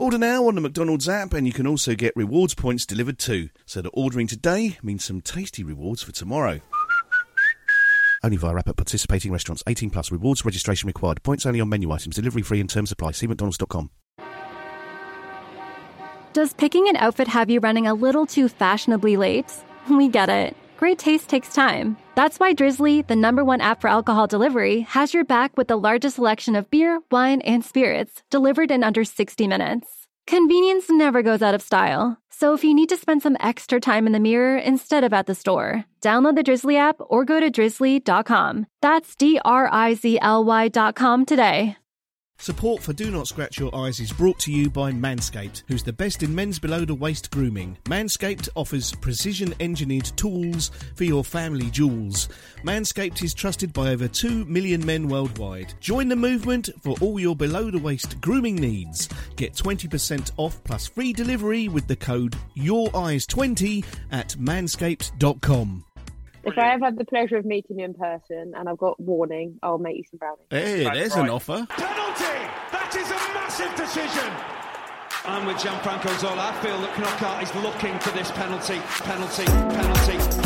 Order now on the McDonald's app, and you can also get rewards points delivered too. So that ordering today means some tasty rewards for tomorrow. Only via app at participating restaurants. 18 plus. Rewards registration required. Points only on menu items. Delivery free in terms apply. See mcdonalds.com. Does picking an outfit have you running a little too fashionably late? We get it. Great taste takes time. That's why Drizly, the number one app for alcohol delivery, has your back with the largest selection of beer, wine, and spirits delivered in under 60 minutes. Convenience never goes out of style. So if you need to spend some extra time in the mirror instead of at the store, download the Drizly app or go to drizly.com. That's D R I Z L Y.com today. Support for Do Not Scratch Your Eyes is brought to you by Manscaped, who's the best in men's below the waist grooming. Manscaped offers precision engineered tools for your family jewels. Manscaped is trusted by over 2 million men worldwide. Join the movement for all your below the waist grooming needs. Get 20% off plus free delivery with the code YourEyes20 at manscaped.com. If I ever have the pleasure of meeting you in person and I've got warning, I'll make you some brownies. Hey, there's an offer. Penalty! That is a massive decision! I'm with Gianfranco Zola. I feel that Knockout is looking for this penalty. Penalty, penalty, penalty, penalty.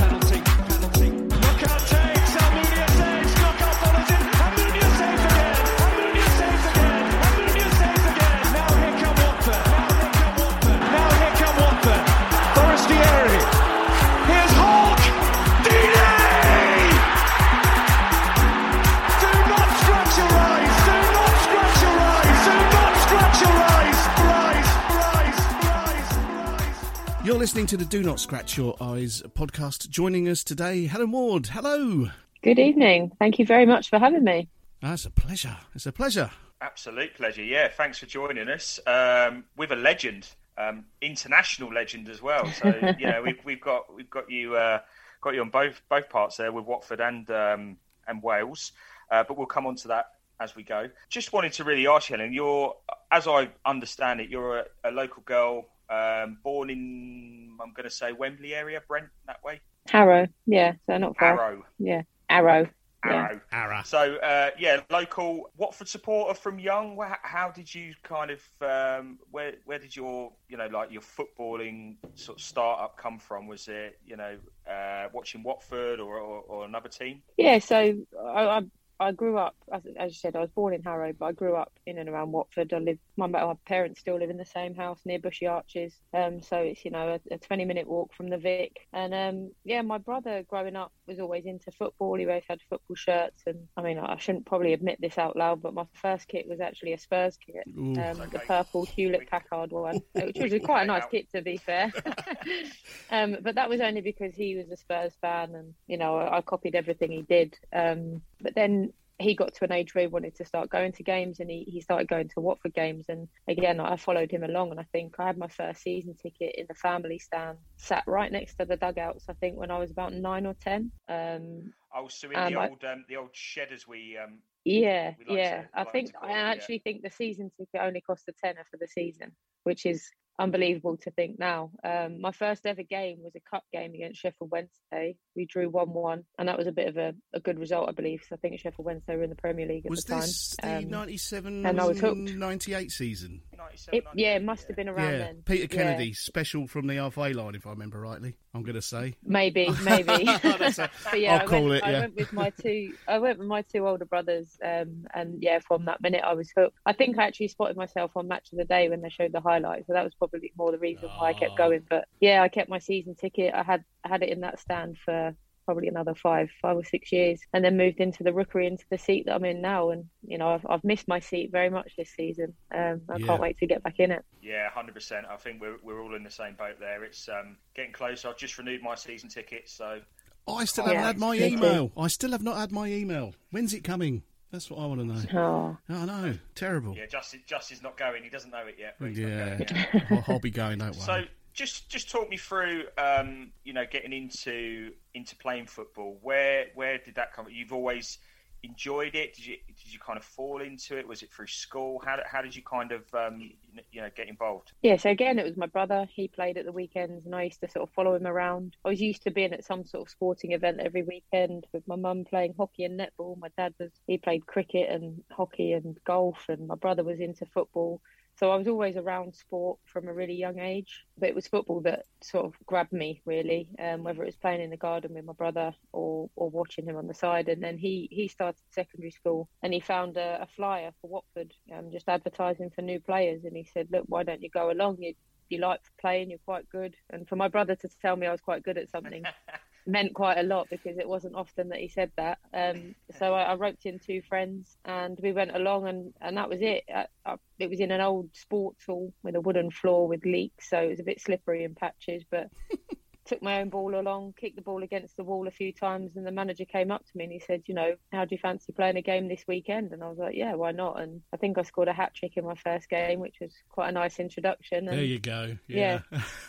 Listening to the Do Not Scratch Your Eyes podcast. Joining us today, Helen Ward. Hello. Good evening. Thank you very much for having me. That's a pleasure. It's a pleasure. Absolute pleasure. Yeah, thanks for joining us um, with a legend, um, international legend as well. So you know we've, we've got we've got you uh, got you on both both parts there with Watford and um, and Wales, uh, but we'll come on to that as we go. Just wanted to really ask you, Helen. You're, as I understand it, you're a, a local girl, um, born in I'm going to say Wembley area, Brent that way. Harrow, yeah, so not far. Arrow. Yeah, Arrow. Yeah. Arrow. So uh, yeah, local Watford supporter from young. How did you kind of um, where where did your you know like your footballing sort of start up come from? Was it you know uh, watching Watford or, or, or another team? Yeah, so I, I I grew up, as, as you said, I was born in Harrow, but I grew up in and around Watford. I live, my, my parents still live in the same house near Bushey Arches. Um, so it's, you know, a, a 20 minute walk from the Vic. And um, yeah, my brother growing up was always into football. He always had football shirts. And I mean, I shouldn't probably admit this out loud, but my first kit was actually a Spurs kit, Ooh. um, the purple Hewlett Packard one, which was quite a nice kit to be fair. um, but that was only because he was a Spurs fan and, you know, I, I copied everything he did. Um, but then he got to an age where he wanted to start going to games and he, he started going to Watford games. And again, I followed him along. And I think I had my first season ticket in the family stand, sat right next to the dugouts, I think, when I was about nine or 10. Um, Oh, so in Um, the I- old um, the old shed as we um, yeah, We like yeah. to- I think I it, actually think the season ticket only cost a tenner for the season, which is unbelievable to think now. Um, my first ever game was a cup game against Sheffield Wednesday. We drew one-one, and that was a bit of a, a good result, I believe. So I think Sheffield Wednesday were in the Premier League at Was the time. Was this the Um, 97 and I was hooked. 98 season? 97, It, yeah, it must have been around yeah, then. Peter Yeah. Kennedy, special from the halfway line, if I remember rightly. I'm going to say. Maybe, maybe. That's a- yeah, I'll I call went, it, yeah. I went with my two. I went with my two older brothers, um, and yeah, from that minute I was hooked. I think I actually spotted myself on Match of the Day when they showed the highlights, so that was probably more the reason why I Ah. kept going. But yeah, I kept my season ticket. I had I had it in that stand for probably another five, five or six years, and then moved into the rookery, into the seat that I'm in now. And you know, I've I've missed my seat very much this season. Um, I Yeah. can't wait to get back in it. Yeah, hundred percent. I think we're we're all in the same boat there. It's um, getting closer. I've just renewed my season ticket, so I still Yeah, haven't had my me too. email. I still have not had my email. When's it coming? That's what I want to know. Oh, I know. Terrible. yeah, Justin Justin's not going. He doesn't know it yet. But he's not Yeah. going yet. I'll, I'll be going, that way. So just just talk me through, um, you know, getting into into playing football. Where where did that come? You've always enjoyed it. Did you did you kind of fall into it? Was it through school? How how did you kind of um, you know get involved? Yeah, so again, it was my brother. He played at the weekends, and I used to sort of follow him around. I was used to being at some sort of sporting event every weekend with my mum playing hockey and netball. My dad was he played cricket and hockey and golf, and my brother was into football. So I was always around sport from a really young age. But it was football that sort of grabbed me really, um, whether it was playing in the garden with my brother or or watching him on the side. And then he he started secondary school and he found a, a flyer for Watford, um, just advertising for new players. And he said, "Look, why don't you go along? You you like playing, you're quite good." And for my brother to tell me I was quite good at something meant quite a lot because it wasn't often that he said that. Um, so I, I roped in two friends and we went along and, and that was it. I, I, it was in an old sports hall with a wooden floor with leaks, so it was a bit slippery in patches, but. Took my own ball along, kicked the ball against the wall a few times, and the manager came up to me and he said, "You know, how do you fancy playing a game this weekend?" And I was like, "Yeah, why not?" And I think I scored a hat trick in my first game, which was quite a nice introduction. And there you go. Yeah.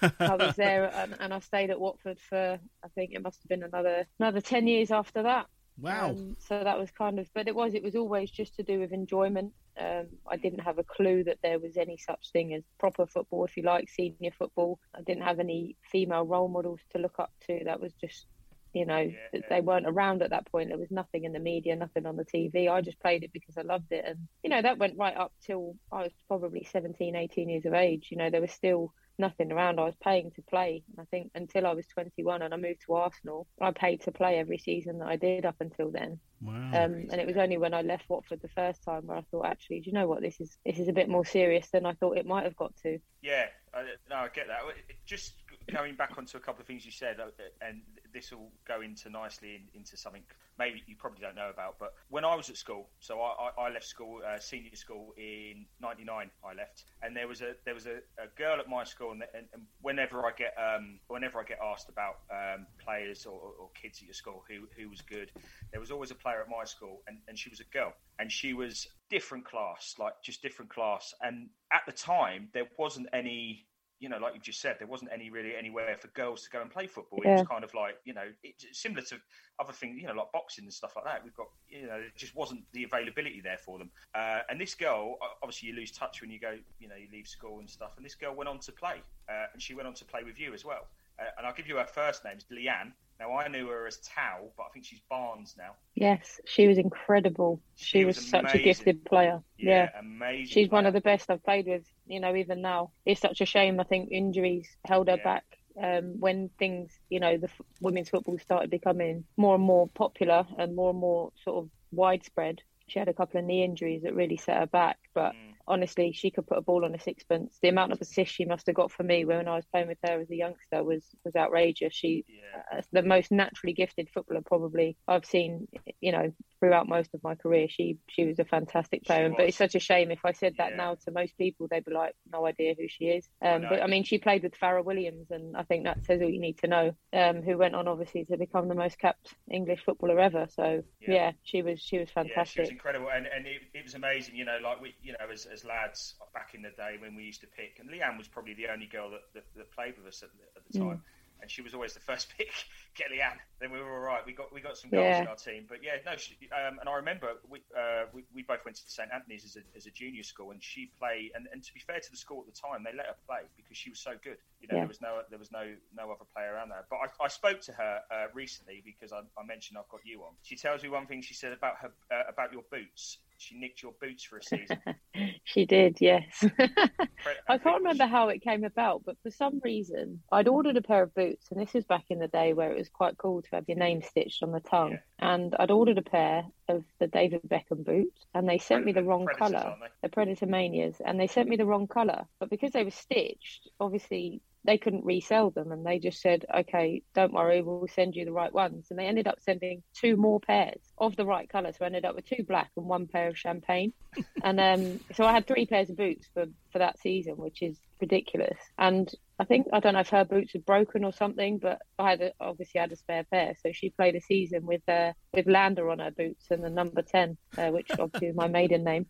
Yeah. I was there and, and I stayed at Watford for I think it must have been another another ten years after that. Wow. Um, so that was kind of, but it was it was always just to do with enjoyment. Um, I didn't have a clue that there was any such thing as proper football, if you like, senior football. I didn't have any female role models to look up to. That was just, you know, Yeah. they weren't around at that point. There was nothing in the media, nothing on the TV. I just played it because I loved it. And, you know, that went right up till I was probably 17, 18 years of age. You know, there was still nothing around. I was paying to play. I think until I was 21 and I moved to Arsenal, I paid to play every season that I did up until then. wow. Um, and it was only when I left Watford the first time where I thought, actually, do you know what? This is this is a bit more serious than I thought it might have got to. Yeah, I, no, I get that. Just going back onto a couple of things you said, uh, and this will go into nicely in, into something maybe you probably don't know about. But when I was at school, so I, I, I left school, uh, senior school in '99. I left, and there was a there was a, a girl at my school, and, and, and whenever I get um, whenever I get asked about um, players or, or kids at your school who who was good, there was always a player at my school, and, and she was a girl, and she was different class, like just different class. And at the time, there wasn't any you know, like you just said, there wasn't any really anywhere for girls to go and play football. It was kind of like, you know, it's similar to other things, you know, like boxing and stuff like that. We've got, you know, there just wasn't the availability there for them. Uh, and this girl, obviously, you lose touch when you go, you know, you leave school and stuff. And this girl went on to play, uh, and she went on to play with you as well. Uh, and I'll give you her first name, it's Leanne. Now I knew her as Tao, but I think she's Barnes now. Yes, she was incredible. She, She was, was such a gifted player. Yeah. amazing. She's one of the best I've played with, you know, even now. It's such a shame. I think injuries held her Yeah. back. Um, when things, you know, the f- women's football started becoming more and more popular and more and more sort of widespread, she had a couple of knee injuries that really set her back. But Mm. Honestly, she could put a ball on a sixpence. The amount of assists she must have got for me when I was playing with her as a youngster was was outrageous. She, Yeah. uh, the most naturally gifted footballer probably I've seen, you know, throughout most of my career. She she was a fantastic player, but it's such a shame if I said that Yeah. now to most people, they'd be like, no idea who she is. Um, know. but I mean, she played with Fara Williams, and I think that says all you need to know. Um, who went on obviously to become the most capped English footballer ever. So Yeah. yeah, she was she was Yeah, she was fantastic. incredible, and and it, it was amazing. You know, like we, you know, as, as lads back in the day when we used to pick, and Leanne was probably the only girl that, that, that played with us at the, at the Mm. time, and she was always the first pick. Get Leanne, then we were all right. We got we got some goals Yeah. in our team, but yeah, no. She, um, and I remember we, uh, we we both went to St Anthony's as a, as a junior school, and she played. And, and to be fair to the school at the time, they let her play because she was so good. You know, Yeah. there was no there was no no other player around there. But I, I spoke to her uh, recently because I, I mentioned I've got you on. She tells me one thing. She said about her uh, about your boots. She nicked your boots for a season. she did, yes. I can't remember how it came about, but for some reason, I'd ordered a pair of boots, and this was back in the day where it was quite cool to have your name stitched on the tongue. Yeah. And I'd ordered a pair of the David Beckham boots, and they sent me the wrong colour. The Predator Manias, and they sent me the wrong colour. But because they were stitched, obviously they couldn't resell them and they just said okay don't worry we'll send you the right ones. And they ended up sending two more pairs of the right colour so I ended up with two black and one pair of champagne. And um, so I had three pairs of boots for, for that season which is ridiculous and I think I don't know if her boots had broken or something, but I had a, obviously had a spare pair, so she played a season with uh, with Lander on her boots and the number ten, uh, which obviously is my maiden name,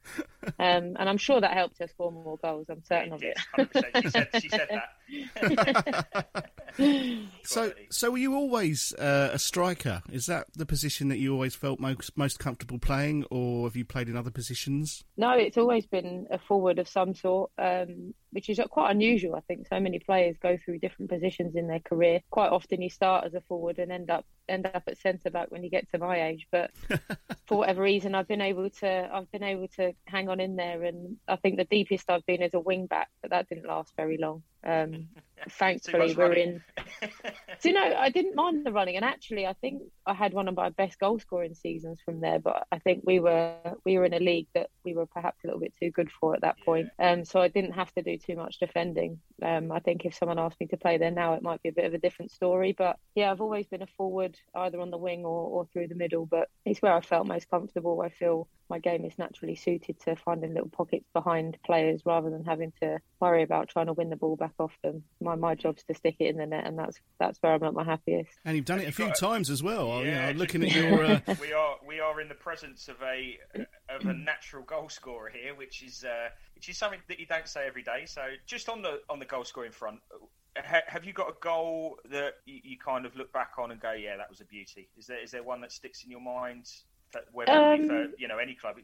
um, and I'm sure that helped her score more goals. I'm certain of it. She said, she said that. so, so were you always uh, a striker? Is that the position that you always felt most most comfortable playing, or have you played in other positions? No, it's always been a forward of some sort, um, which is quite unusual. I think so many players go through different positions in their career. Quite often, you start as a forward and end up end up at centre back when you get to my age. But for whatever reason, I've been able to I've been able to hang on in there, and I think the deepest I've been is a wing back, but that didn't last very long. Um, thankfully, we're in. so, you know, I didn't mind the running, and actually, I think I had one of my best goal scoring seasons from there. But I think we were we were in a league that we were perhaps a little bit too good for at that yeah. point. Um, so I didn't have to do too much defending. Um, I think if someone asked me to play there now, it might be a bit of a different story. But yeah, I've always been a forward, either on the wing or, or through the middle. But it's where I felt most comfortable. I feel my game is naturally suited to finding little pockets behind players rather than having to worry about trying to win the ball back off them. My my job's to stick it in the net, and that's that's where I'm at my happiest. And you've done it a few times as well. Yeah, you know, looking at your. Uh... we are we are in the presence of a of a natural goal scorer here, which is uh, which is something that you don't say every day. So just on the on the goal scoring front. have you got a goal that you, you kind of look back on and go, "Yeah, that was a beauty"? Is there is there one that sticks in your mind whether um, it be for you know any club,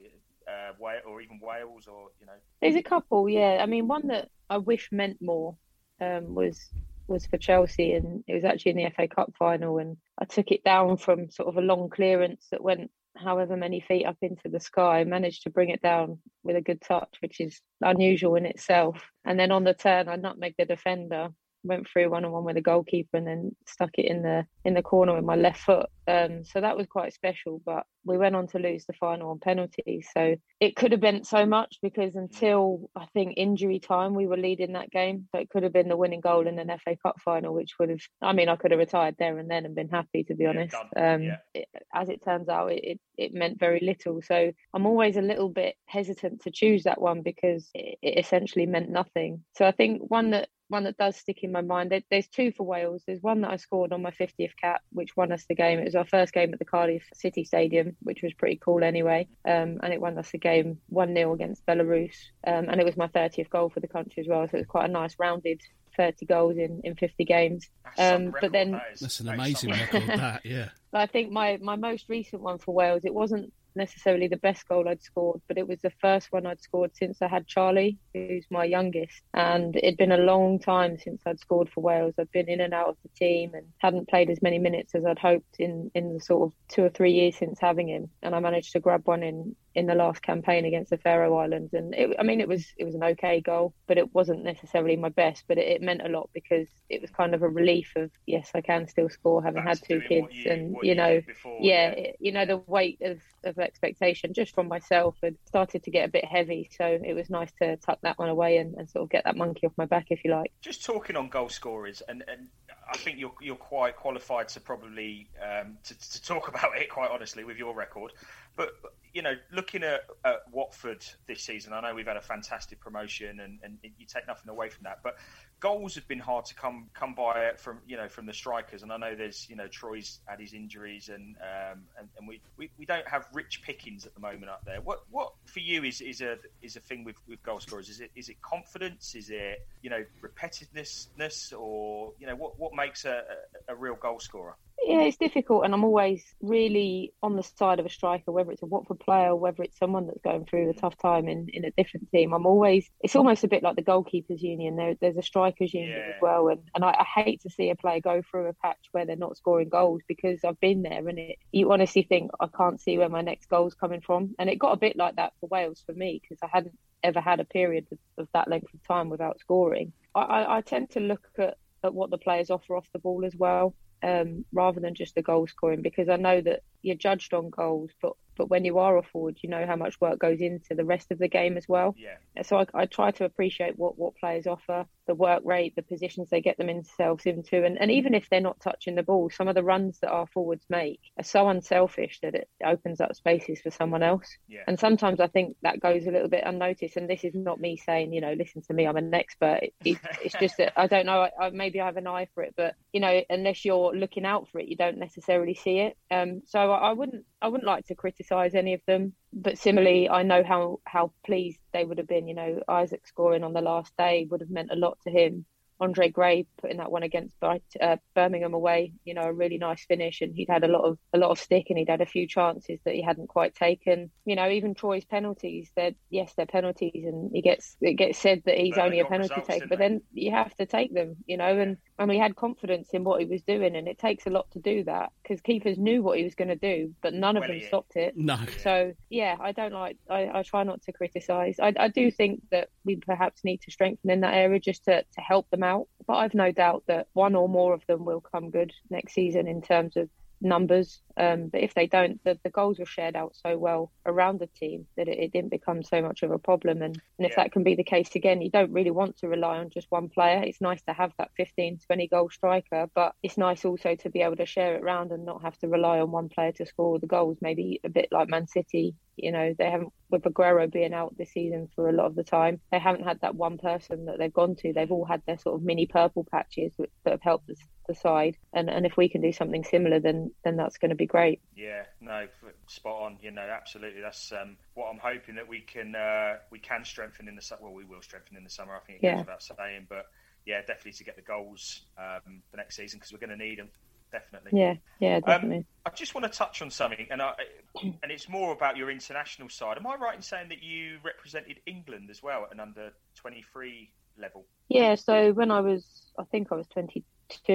uh, or even Wales, or you know. There's a couple, yeah. I mean, one that I wish meant more um, was was for Chelsea, and it was actually in the FA Cup final, and I took it down from sort of a long clearance that went however many feet up into the sky, managed to bring it down with a good touch, which is unusual in itself. And then on the turn, I nutmegged the defender, went through one on one with the goalkeeper and then stuck it in the in the corner with my left foot. Um, so that was quite special. But we went on to lose the final on penalties. So it could have been so much because until I think injury time, we were leading that game. So it could have been the winning goal in an FA Cup final, which would have. I mean, I could have retired there and then and been happy to be honest. Um, yeah. it, as it turns out, it, it, it meant very little. So I'm always a little bit hesitant to choose that one because it, it essentially meant nothing. So I think one that one that does stick in my mind. there's two for Wales. There's one that I scored on my 50th cap, which won us the game. It was our first game at the Cardiff City Stadium, which was pretty cool anyway. Um, and it won us the game 1 0 against Belarus. Um, and it was my 30th goal for the country as well. So it was quite a nice rounded 30 goals in, in 50 games. Um, but then that's an amazing record. That yeah. I think my my most recent one for Wales, it wasn't necessarily the best goal I'd scored, but it was the first one I'd scored since I had Charlie, who's my youngest. And it'd been a long time since I'd scored for Wales. I'd been in and out of the team and hadn't played as many minutes as I'd hoped in, in the sort of two or three years since having him. And I managed to grab one in in the last campaign against the Faroe Islands, and it, I mean it was it was an okay goal, but it wasn't necessarily my best. But it, it, meant a lot because it was kind of a relief of yes, I can still score, having That's had two kids, you, and you, know, before, yeah, yeah. It, you know the weight of, of expectation just from myself had started to get a bit heavy. So it was nice to tuck that one away and, and sort of get that monkey off my back, if you like. Just talking on goal scorers, and, and I think you're you're quite qualified to probably um, to, to talk about it quite honestly with your record. But you know, looking at, at, Watford this season, I know we've had a fantastic promotion, and, and you take nothing away from that. But goals have been hard to come come by from you know from the strikers, and I know there's you know Troy's had his injuries, and um, and, and we, we, we don't have rich pickings at the moment up there. What what for you is, is a is a thing with, with goal scorers? Is it is it confidence? Is it you know repetitiveness, or you know what what makes a, a, a real goal scorer? Yeah, it's difficult, and I'm always really on the side of a striker, whether it's a Watford player or whether it's someone that's going through a mm. tough time in, in a different team. I'm always, it's almost a bit like the goalkeepers union. There, there's a strikers union Yeah. as well, and, and I, I hate to see a player go through a patch where they're not scoring goals because I've been there, and it, you honestly think I can't see where my next goal's coming from, and it got a bit like that for Wales for me because I hadn't ever had a period of, of that length of time without scoring. I, I, I tend to look at, at what the players offer off the ball as well, um, rather than just the goal scoring, because I know that you're judged on goals, but but when you are a forward, you know how much work goes into the rest of the game as well. Yeah. And So I, I try to appreciate what, what players offer, the work rate, the positions they get themselves into, and, and even if they're not touching the ball, some of the runs that our forwards make are so unselfish that it opens up spaces for someone else. Yeah. And sometimes I think that goes a little bit unnoticed. And this is not me saying, you know, listen to me, I'm an expert. It, it, it's just that I don't know. I, I, maybe I have an eye for it, but you know, unless you're looking out for it, you don't necessarily see it. Um, so I, I wouldn't, I wouldn't like to criticise any of them. But similarly, I know how how pleased they would have been. You know, Isaac scoring on the last day would have meant a lot to him. Andre Gray putting that one against uh, Birmingham away, you know, a really nice finish, and he'd had a lot of a lot of stick, and he'd had a few chances that he hadn't quite taken. You know, even Troy's penalties, they're yes, they're penalties, and he gets it gets said that he's But only a penalty taker, but then you have to take them, you know, and and we had confidence in what he was doing, and it takes a lot to do that because keepers knew what he was going to do, but none of Well, them he- stopped it. No. So yeah, I don't like. I, I try not to criticise. I, I do think that we perhaps need to strengthen in that area just to, to help them out. But I've no doubt that one or more of them will come good next season in terms of numbers. Um, but if they don't, the, the goals were shared out so well around the team that it, it didn't become so much of a problem. And, and if Yeah. that can be the case again, you don't really want to rely on just one player. It's nice to have that 15, 20 goal striker, but it's nice also to be able to share it around and not have to rely on one player to score all the goals. Maybe a bit like Man City. You know, they haven't, with Aguero being out this season for a lot of the time, they haven't had that one person that they've gone to. They've all had their sort of mini purple patches that have helped the, the side. And and if we can do something similar, then then that's going to be great. Yeah, no, spot on. You know, absolutely. That's um, what I'm hoping that we can uh, we can strengthen in the summer. Well, we will strengthen in the summer. I think it Yeah. goes without saying, but yeah, definitely to get the goals um, for next season because we're going to need them. Definitely. Yeah, yeah, Um. I just want to touch on something, and I, and it's more about your international side. Am I right in saying that you represented England as well at an under twenty three level? Yeah, so when I was, I think I was 22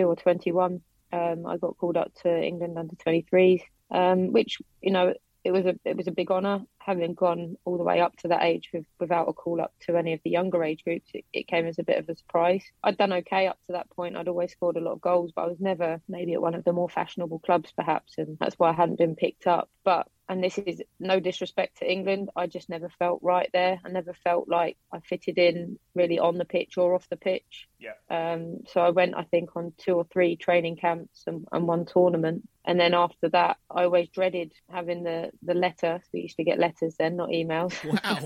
or 21, um, I got called up to England under 23s, um, which you know it was a it was a big honour having gone all the way up to that age with, without a call up to any of the younger age groups. It, it came as a bit of a surprise. I'd done okay up to that point. I'd always scored a lot of goals, but I was never maybe at one of the more fashionable clubs perhaps, and that's why I hadn't been picked up. But and this is no disrespect to England, I just never felt right there. I never felt like I fitted in really on the pitch or off the pitch. Yeah. Um, so I went, I think, on two or three training camps and, and one tournament. And then after that, I always dreaded having the, the letter. We used to get letters then, not emails. Wow.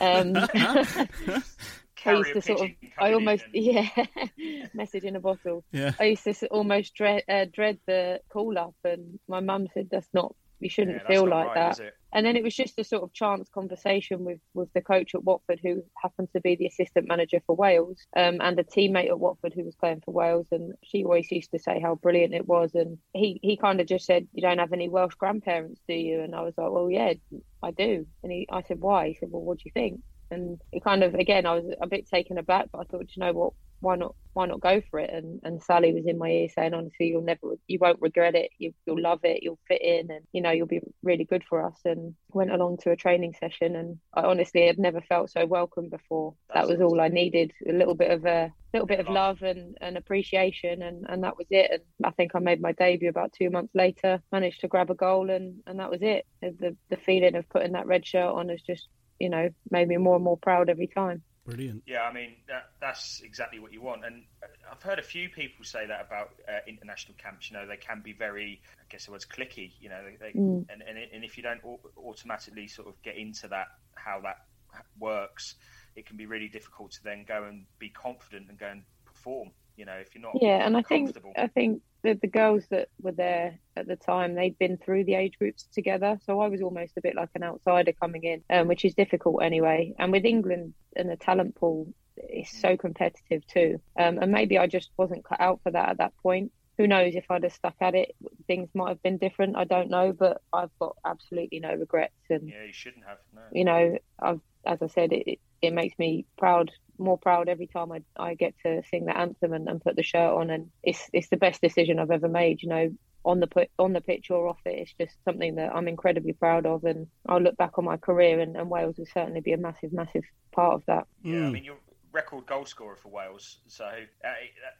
Um, I used to sort of, I coming in almost, and- yeah, message in a bottle. Yeah. I used to almost dread, uh, dread the call up, and my mum said that's not, you shouldn't Yeah, feel like right, that. And then it was just a sort of chance conversation with, with the coach at Watford, who happened to be the assistant manager for Wales, um, and a teammate at Watford who was playing for Wales. And she always used to say how brilliant it was. And he, he kind of just said, You don't have any Welsh grandparents, do you? And I was like, Well, yeah, I do. And he, I said, Why? He said, Well, what do you think? And it kind of, again, I was a bit taken aback, but I thought, you know what? Why not? Why not go for it? And and Sally was in my ear saying, honestly, you'll never, you won't regret it. You, you'll love it. You'll fit in, and you know, you'll be really good for us. And went along to a training session, and I honestly had never felt so welcome before. that was all I needed. A little bit of a little bit of love and, and appreciation, and, and that was it. And I think I made my debut about two months later. Managed to grab a goal, and, and that was it. The the feeling of putting that red shirt on has just you know made me more and more proud every time. Brilliant. Yeah, I mean that, that's exactly what you want, and I've heard a few people say that about uh, international camps. You know, they can be very, I guess the word's cliquey. You know, they, they, Mm. and, and and if you don't automatically sort of get into that, how that works, it can be really difficult to then go and be confident and go and perform. You know, if you're not Yeah, and I think. I think that the girls that were there at the time they'd been through the age groups together, so I was almost a bit like an outsider coming in, um, which is difficult anyway. And with England and the talent pool, it's so competitive too. Um, and maybe I just wasn't cut out for that at that point. who knows if I'd have stuck at it, things might have been different. I don't know, but I've got absolutely no regrets. And yeah, you shouldn't have. No. You know, I've as I said, it it makes me proud, more proud every time I, I get to sing the anthem and, and put the shirt on, and it's it's the best decision I've ever made. You know, on the put on the pitch or off it. It's just something that I'm incredibly proud of, and I'll look back on my career, and, and Wales will certainly be a massive, massive part of that. Yeah, I mean, you're record goal scorer for Wales, so uh,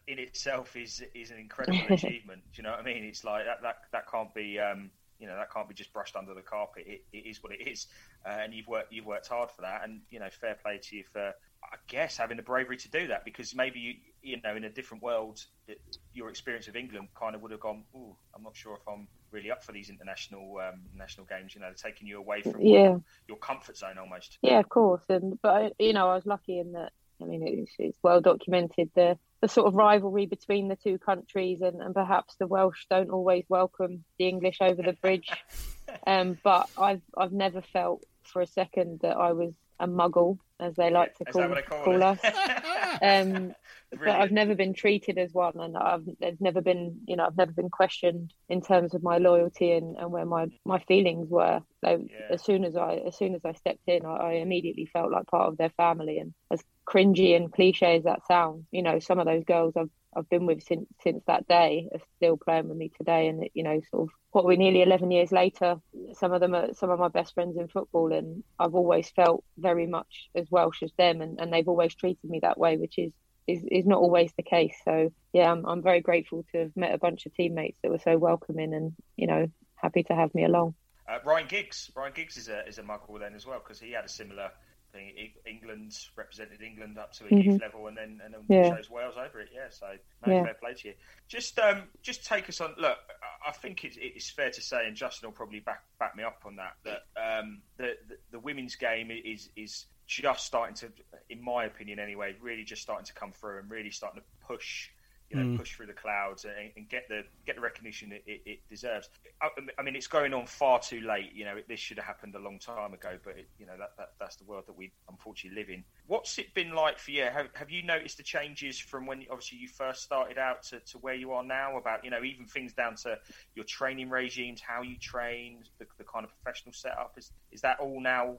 in itself is is an incredible achievement. Do you know what I mean? It's like that that, that can't be. Um, you know that can't be just brushed under the carpet. It, it is what it is, uh, and you've worked you've worked hard for that. And you know, fair play to you for I guess having the bravery to do that because maybe you you know in a different world it, your experience of England kind of would have gone. Oh, I'm not sure if I'm really up for these international um, national games. You know, taking you away from yeah. your, comfort zone almost. Yeah, of course. And but you know, I was lucky in that I mean, it's, it's well documented the the sort of rivalry between the two countries, and, and perhaps the Welsh don't always welcome the English over the bridge. um, but I've I've never felt for a second that I was a muggle, as they like to call, call, call us. um, but I've never been treated as one, and I've there's never been, you know, I've never been questioned in terms of my loyalty and, and where my, my feelings were. So yeah. as soon as I as soon as I stepped in, I, I, immediately felt like part of their family. And as cringy and cliche as that sounds, you know, some of those girls I've I've been with since since that day are still playing with me today, and you know, sort of what we're nearly eleven years later. Some of them are some of my best friends in football, and I've always felt very much as Welsh as them, and, and they've always treated me that way, which is is, is not always the case. So yeah, I'm I'm very grateful to have met a bunch of teammates that were so welcoming and you know happy to have me along. Uh, Ryan Giggs, Ryan Giggs is a is a muggle then as well because he had a similar thing. England represented England up to a mm-hmm. youth level and then and then yeah. shows Wales over it. Yeah, so no, yeah. fair play to you. Just um just take us on. Look, I think it's, it's fair to say, and Justin will probably back back me up on that. That um the, the, the women's game is is just starting to, in my opinion anyway, really just starting to come through and really starting to push you know, mm. push through the clouds and, and, get the get the recognition it, it, it, deserves. I, mean, it's going on far too late. You know, this should have happened a long time ago, but it, you know that, that that's the world that we unfortunately live in. What's it been like for you? Have, have you noticed the changes from when obviously you first started out to, to where you are now? About you know even things down to your training regimes, how you train, the, the kind of professional setup. Is is that all now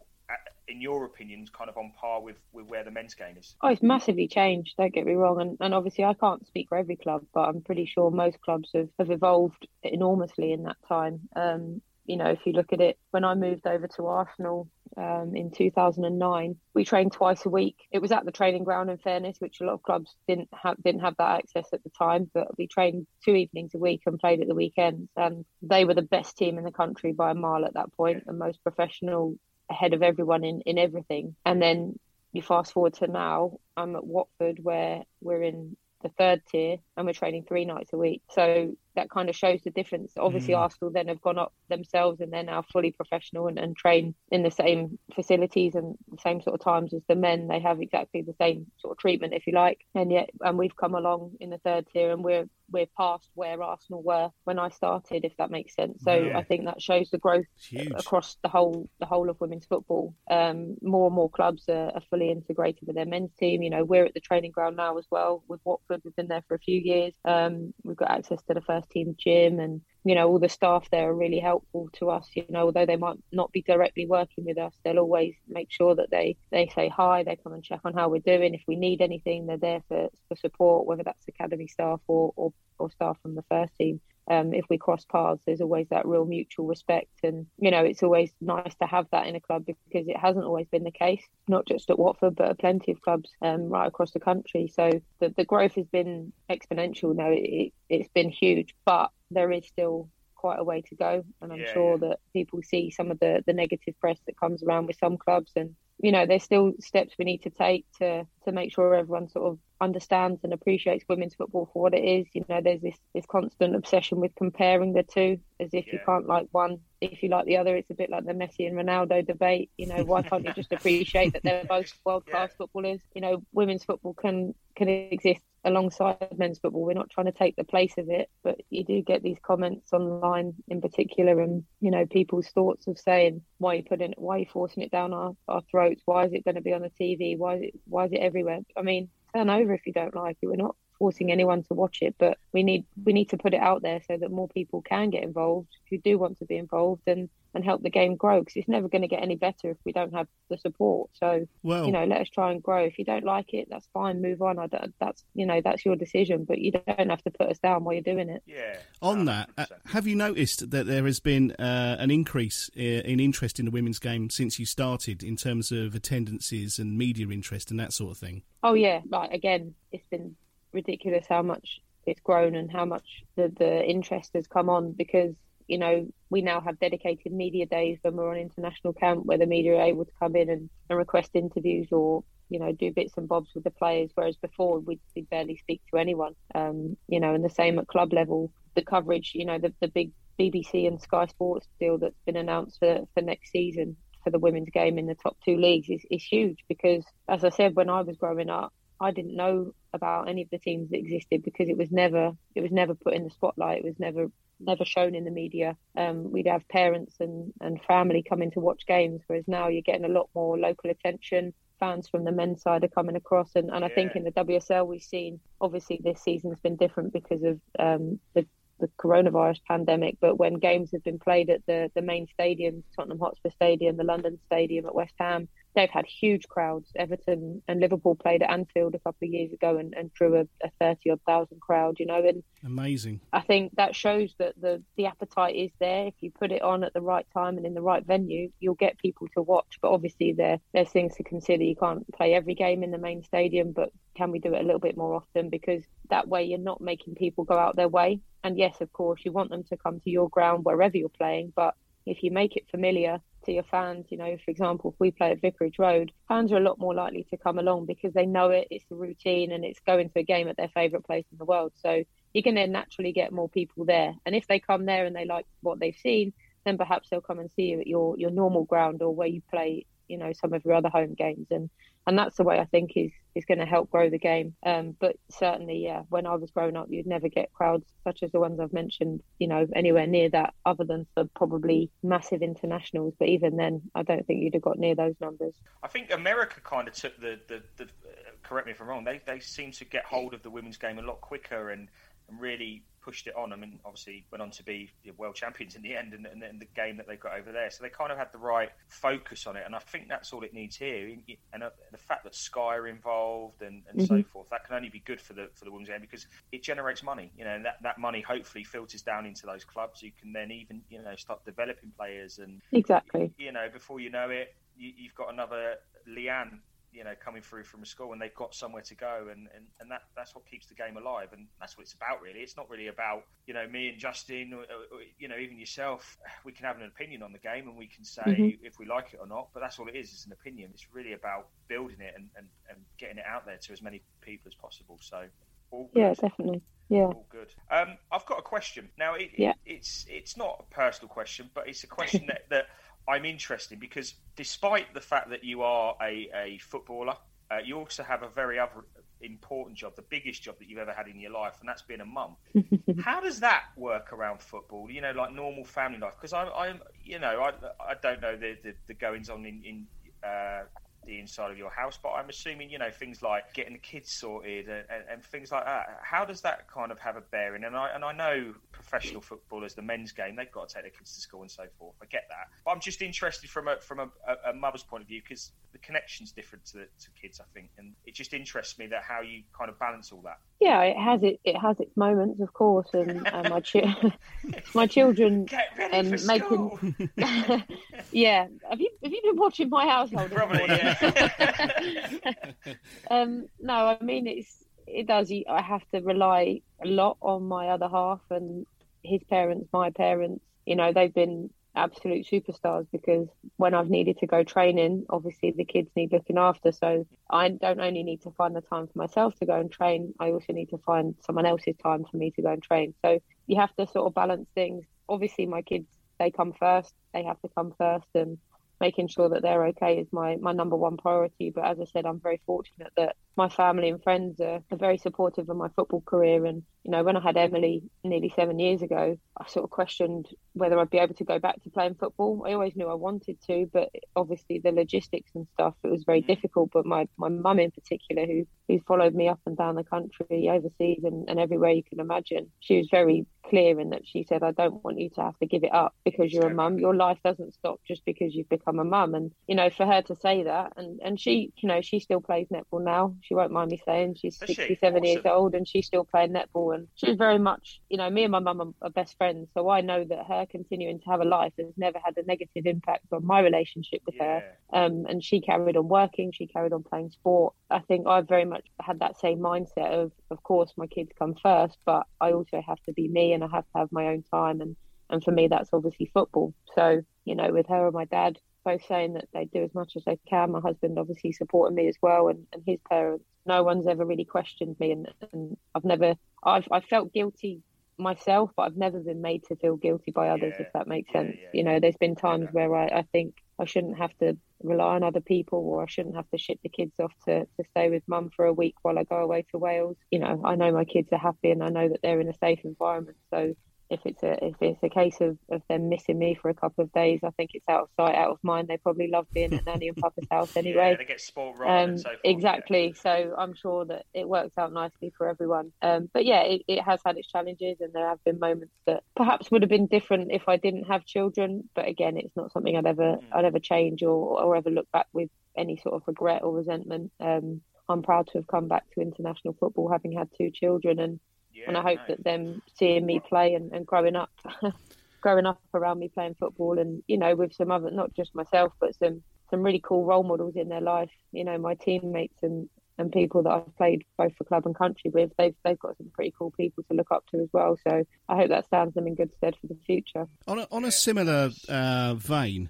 in your opinion, kind of on par with, with where the men's game is? Oh, it's massively changed. Don't get me wrong, and, and obviously I can't speak for every club, but I'm pretty sure most clubs have, have evolved enormously in that time. Um, you know, if you look at it, when I moved over to Arsenal um, in 2009, we trained twice a week. It was at the training ground, in fairness, which a lot of clubs didn't have didn't have that access at the time. But we trained two evenings a week and played at the weekends, and they were the best team in the country by a mile at that point, and most professional ahead of everyone in, in everything. And then you fast forward to now, I'm at Watford where we're in the third tier and we're training three nights a week. So that kind of shows the difference. Obviously, mm. Arsenal then have gone up themselves and they're now fully professional and, and train in the same facilities and the same sort of times as the men. They have exactly the same sort of treatment, if you like. And yet, and we've come along in the third tier and we're we're past where Arsenal were when I started, if that makes sense. So yeah. I think that shows the growth across the whole the whole of women's football. Um, more and more clubs are, are, fully integrated with their men's team. You know, we're at the training ground now as well with Watford. We've been there for a few years. Um, we've got access to the first team gym and you know all the staff there are really helpful to us you know although they might not be directly working with us they'll always make sure that they they say hi they come and check on how we're doing. If we need anything they're there for, for support whether that's academy staff or, or, or staff from the first team um, if we cross paths, there's always that real mutual respect. And, you know, it's always nice to have that in a club because it hasn't always been the case, not just at Watford, but at plenty of clubs um, right across the country. So the, the growth has been exponential now. It, it, it's been huge, but there is still quite a way to go. And I'm yeah, sure yeah. that people see some of the, the negative press that comes around with some clubs and you know, there's still steps we need to take to to make sure everyone sort of understands and appreciates women's football for what it is. You know, there's this this constant obsession with comparing the two, as if yeah. you can't like one if you like the other. It's a bit like the Messi and Ronaldo debate. You know, why can't you just appreciate that they're both world class yeah. footballers? You know, women's football can can exist alongside men's football. We're not trying to take the place of it, but you do get these comments online in particular, and you know people's thoughts of saying why are you putting, why are you forcing it down our, our throats? Why is it going to be on the TV? Why is it why is it everywhere? I mean, turn over if you don't like it. We're not forcing anyone to watch it, but we need we need to put it out there so that more people can get involved who do want to be involved and and help the game grow because it's never going to get any better if we don't have the support. So, well, you know, let us try and grow. If you don't like it, that's fine. Move on. I don't, that's you know that's your decision, but you don't have to put us down while you're doing it. Yeah. On that, uh, have you noticed that there has been uh, an increase uh, in interest in the women's game since you started in terms of attendances and media interest and that sort of thing? Oh yeah, like again, it's been ridiculous how much it's grown and how much the, the interest has come on because you know, we now have dedicated media days when we're on international camp where the media are able to come in and, and request interviews or, you know, do bits and bobs with the players, whereas before we'd, we'd barely speak to anyone. Um, you know, and the same at club level, the coverage, you know, the, the big BBC and Sky Sports deal that's been announced for, for next season for the women's game in the top two leagues is, is huge because, as I said, when I was growing up, I didn't know about any of the teams that existed because it was never it was never put in the spotlight. It was never never shown in the media. Um, we'd have parents and, and family coming to watch games, whereas now you're getting a lot more local attention. Fans from the men's side are coming across, and, and I think in the WSL we've seen obviously this season's been different because of um, the the coronavirus pandemic, but when games have been played at the, the main stadiums, Tottenham Hotspur Stadium, the London Stadium at West Ham, they've had huge crowds. Everton and Liverpool played at Anfield a couple of years ago and, and drew a, a 30 odd thousand crowd, you know. And Amazing. I think that shows that the, the appetite is there. If you put it on at the right time and in the right venue, you'll get people to watch. But obviously, there there's things to consider. You can't play every game in the main stadium, but can we do it a little bit more often? Because that way you're not making people go out their way. And yes, of course, you want them to come to your ground wherever you're playing, but if you make it familiar to your fans, you know, for example, if we play at Vicarage Road, fans are a lot more likely to come along because they know it, it's the routine, and it's going to a game at their favourite place in the world. So you can then naturally get more people there. And if they come there and they like what they've seen, then perhaps they'll come and see you at your, your normal ground or where you play, you know, some of your other home games. And and that's the way I think is is going to help grow the game. Um, but certainly, yeah, when I was growing up, you'd never get crowds such as the ones I've mentioned, you know, anywhere near that, other than for probably massive internationals. But even then, I don't think you'd have got near those numbers. I think America kind of took the the, the uh, correct me if I'm wrong. They they seem to get hold of the women's game a lot quicker and and really pushed it on. I mean, obviously went on to be world champions in the end, and, and, and, the game that they got over there. So they kind of had the right focus on it, and I think that's all it needs here. And uh, the fact that Sky are involved and, and mm-hmm. so forth, that can only be good for the for the women's game because it generates money. You know, and that, that money hopefully filters down into those clubs. You can then even you know start developing players, and exactly, you know, before you know it, you, you've got another Leanne you know coming through from a school and they've got somewhere to go. And, and, and that that's what keeps the game alive. And that's what it's about really. It's not really about you know me and Justin or, or, you know even yourself. We can have an opinion on the game and we can say mm-hmm. if we like it or not but that's all it is it's an opinion. It's really about building it and, and, and getting it out there to as many people as possible. So yeah definitely. Yeah. All good. Um, I've got a question. Now it, yeah. It, it's it's not a personal question but it's a question that, that I'm interested because despite the fact that you are a, a footballer, uh, you also have a very other important job, the biggest job that you've ever had in your life, and that's being a mum. How does that work around football? You know, like normal family life? Because I'm, I'm, you know, I, I don't know the, the, the goings on in, in uh, the inside of your house, but I'm assuming you know things like getting the kids sorted and, and, and, things like that. How does that kind of have a bearing? And I and I know professional footballers, the men's game, they've got to take their kids to school and so forth. I get that, but I'm just interested from a from a, a, mother's point of view because the connection's different to, to kids, I think, and it just interests me that how you kind of balance all that. Yeah, it has it. It has its moments, of course, and my chi- my children and making. yeah, have you have you been watching my household? Probably, yeah. um, no, I mean it's it does. I have to rely a lot on my other half and his parents, my parents. You know, they've been absolute superstars because when I've needed to go training, obviously the kids need looking after. So I don't only need to find the time for myself to go and train, I also need to find someone else's time for me to go and train. So you have to sort of balance things. Obviously, my kids, they come first, they have to come first, and making sure that they're okay is my, my number one priority. But as I said, I'm very fortunate that my family and friends are, are very supportive of my football career. And you know, when I had Emily nearly seven years ago, I sort of questioned whether I'd be able to go back to playing football. I always knew I wanted to, but obviously the logistics and stuff it was very mm-hmm. difficult. But my my mum in particular, who who followed me up and down the country, overseas, and, and everywhere you can imagine, she was very clear in that she said, "I don't want you to have to give it up because you're a mum. Your life doesn't stop just because you've become a mum." And you know, for her to say that, and and she, you know, she still plays netball now. She won't mind me saying she's 67 years old and she's still playing netball. And she's very much, you know, me and my mum are, are best friends, so I know that her continuing to have a life has never had a negative impact on my relationship with Yeah. her. Um, and she carried on working, she carried on playing sport. I think I've very much had that same mindset of, of course, my kids come first, but I also have to be me and I have to have my own time. And, and for me, that's obviously football. So, you know, with her and my dad both saying that they do as much as they can, my husband obviously supporting me as well and, and his parents, no one's ever really questioned me. And, and I've never, I've, I felt guilty myself, but I've never been made to feel guilty by others, if that makes sense. You know, there's been times where I, I think I shouldn't have to rely on other people or I shouldn't have to ship the kids off to, to stay with mum for a week while I go away to Wales. You know, I know my kids are happy and I know that they're in a safe environment. So if it's a if it's a case of, of them missing me for a couple of days, I think it's out of sight, out of mind. They probably love being at Nanny and Papa's house anyway. Yeah, they get spoiled rotten Um, and so exactly. So I'm sure that it works out nicely for everyone. Um, but yeah, it, it has had its challenges, and there have been moments that perhaps would have been different if I didn't have children. But again, it's not something I'd ever Mm. I'd ever change or or ever look back with any sort of regret or resentment. Um, I'm proud to have come back to international football having had two children, and and I hope that them seeing me play and, and growing up. growing up around me playing football and you know with some other not just myself but some some really cool role models in their life you know my teammates and and people that I've played both for club and country with they've they've got some pretty cool people to look up to as well so I hope that stands them in good stead for the future On a, on a similar uh, vein,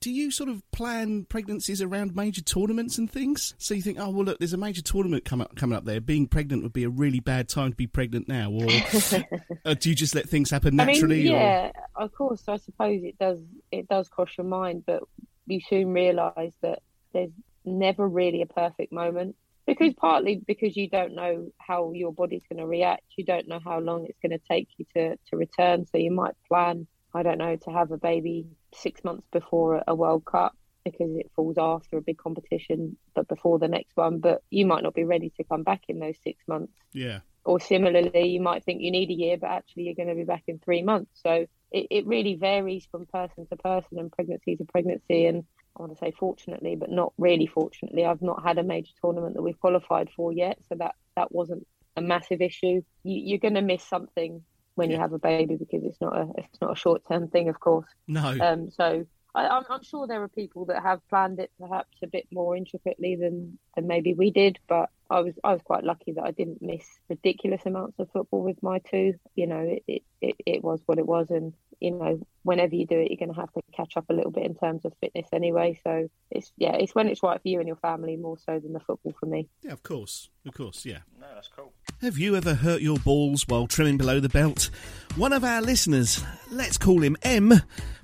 do you sort of plan pregnancies around major tournaments and things? So you think, oh well, look, there's a major tournament coming up, coming up there. Being pregnant would be a really bad time to be pregnant now, or uh, do you just let things happen naturally? I mean, or- yeah, of course. I suppose it does. It does cross your mind, but you soon realise that there's never really a perfect moment because partly because you don't know how your body's going to react. You don't know how long it's going to take you to to return. So you might plan, I don't know, to have a baby six months before a- World Cup because it falls after a big competition, but before the next one. But you might not be ready to come back in those six months yeah. or similarly, you might think you need a year, but actually you're going to be back in three months. So it, it really varies from person to person and pregnancy to pregnancy. And I want to say fortunately, but not really fortunately, I've not had a major tournament that we've qualified for yet. So that, that wasn't a massive issue. You, you're going to miss something when you have a baby because it's not a it's not a short term thing, of course. No. Um, so I, I'm, I'm sure there are people that have planned it perhaps a bit more intricately than, than maybe we did, but I was I was quite lucky that I didn't miss ridiculous amounts of football with my two. You know, it it, it, it was what it was, and you know, whenever you do it, you're going to have to catch up a little bit in terms of fitness anyway. So it's yeah, it's when it's right for you and your family more so than the football for me. Yeah, of course, of course, yeah. No, that's cool. Have you ever hurt your balls while trimming below the belt? One of our listeners, let's call him M,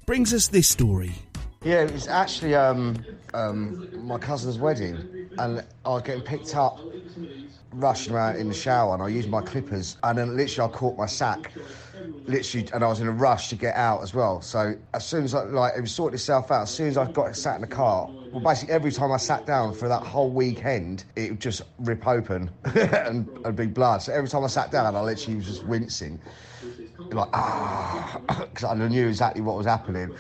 brings us this story. Yeah, it was actually um, um, my cousin's wedding, and I was getting picked up, rushing around in the shower, and I used my clippers, and then literally I caught my sack, literally, and I was in a rush to get out as well. So as soon as I like it was sorted itself out, as soon as I got sat in the car, well, basically every time I sat down for that whole weekend, it would just rip open and, and be blood. So every time I sat down, I literally was just wincing like ah, because I knew exactly what was happening.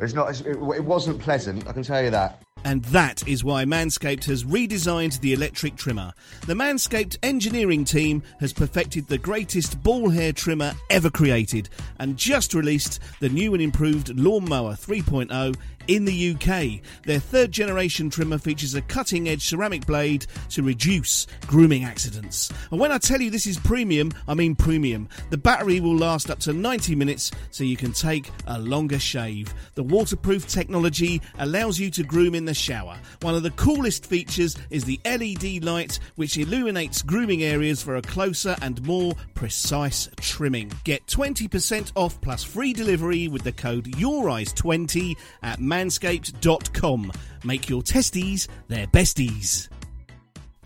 It's not. It, it wasn't pleasant. I can tell you that. And that is why Manscaped has redesigned the electric trimmer. The Manscaped engineering team has perfected the greatest ball hair trimmer ever created and just released the new and improved Lawnmower 3.0 in the UK. Their third generation trimmer features a cutting edge ceramic blade to reduce grooming accidents. And when I tell you this is premium, I mean premium. The battery will last up to 90 minutes so you can take a longer shave. The waterproof technology allows you to groom in the shower. One of the coolest features is the LED light which illuminates grooming areas for a closer and more precise trimming. Get 20% off plus free delivery with the code YourEyes20 at manscaped.com. Make your testes their besties.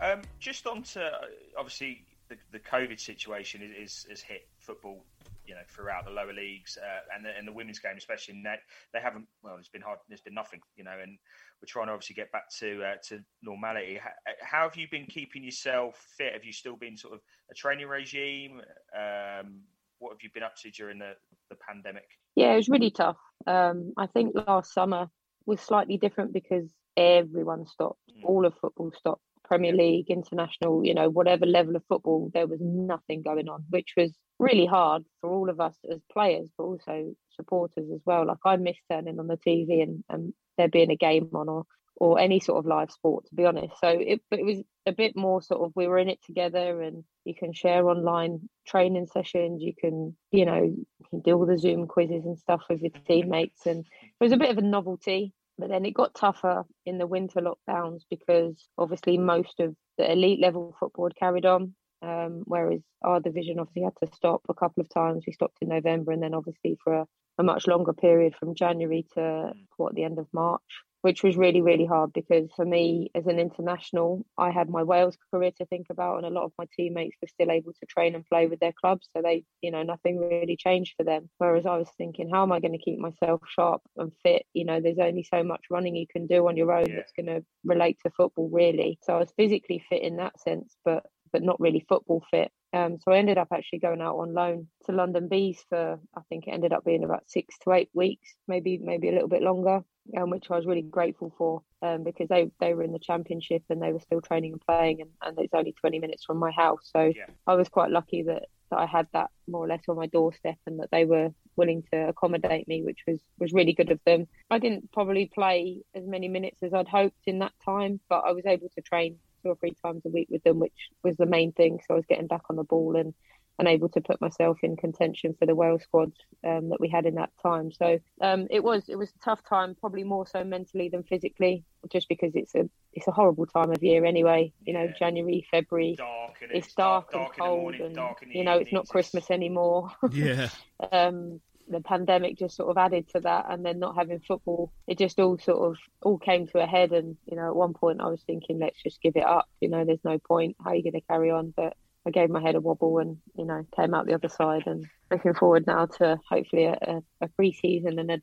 Um, just on to obviously the, the COVID situation is, is, has hit football you know throughout the lower leagues uh, and the, and the women's game, especially in that they haven't. Well, it's been hard. There's been nothing, you know, and we're trying to obviously get back to uh, to normality. How, how, have you been keeping yourself fit? Have you still been sort of a training regime? Um, what have you been up to during the, the pandemic? Yeah, it was really tough. Um, I think last summer was slightly different because everyone stopped. Mm. All of football stopped. Premier League, international, you know, whatever level of football, there was nothing going on, which was really hard for all of us as players, but also supporters as well. Like I miss turning on the TV and, and there being a game on or or any sort of live sport, to be honest. So it, it was a bit more sort of we were in it together, and you can share online training sessions. You can, you know, you can do all the Zoom quizzes and stuff with your teammates, and it was a bit of a novelty. But then it got tougher in the winter lockdowns because obviously most of the elite level football had carried on, um, whereas our division obviously had to stop a couple of times. We stopped in November, and then obviously for a, a much longer period from January to what the end of March which was really, really hard because for me as an international, I had my Wales career to think about, and a lot of my teammates were still able to train and play with their clubs. So they, you know, nothing really changed for them. Whereas I was thinking, how am I going to keep myself sharp and fit? You know, there's only so much running you can do on your own yeah. that's going to relate to football, really. So I was physically fit in that sense, but but not really football fit. Um, so I ended up actually going out on loan to London Bees for I think it ended up being about six to eight weeks, maybe maybe a little bit longer, um, which I was really grateful for um, because they they were in the championship and they were still training and playing, and, and it's only twenty minutes from my house, so yeah. I was quite lucky that that I had that more or less on my doorstep and that they were willing to accommodate me, which was was really good of them. I didn't probably play as many minutes as I'd hoped in that time, but I was able to train two or three times a week with them, which was the main thing. So I was getting back on the ball and and able to put myself in contention for the Wales squad um, that we had in that time. So um, it was it was a tough time, probably more so mentally than physically, just because it's a it's a horrible time of year anyway. You know, yeah. January, February, dark it's, it's dark, dark, and cold, morning, and you know, it's not Christmas anymore. Yeah. um, the pandemic just sort of added to that and then not having football it just all sort of all came to a head. And you know at one point i was thinking let's just give it up you know there's no point how are you going to carry on? But i gave my head a wobble and you know came out the other side and looking forward now to hopefully a, a, pre-season and a,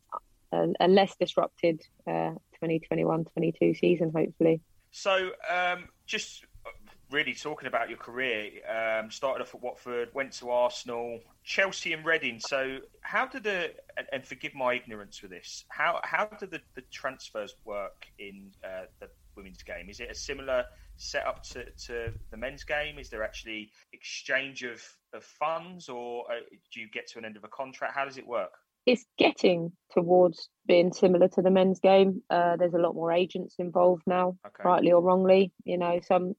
a, a less disrupted uh, 2021-22 season hopefully. So um, just really talking about your career, um, started off at Watford, went to Arsenal, Chelsea, and Reading. So, how did the and, and forgive my ignorance with this, how how do the, the transfers work in uh, the women's game? Is it a similar setup to, to the men's game? Is there actually exchange of, of funds, or uh, do you get to an end of a contract? How does it work? It's getting towards being similar to the men's game. Uh, there's a lot more agents involved now, okay. rightly or wrongly. You know, some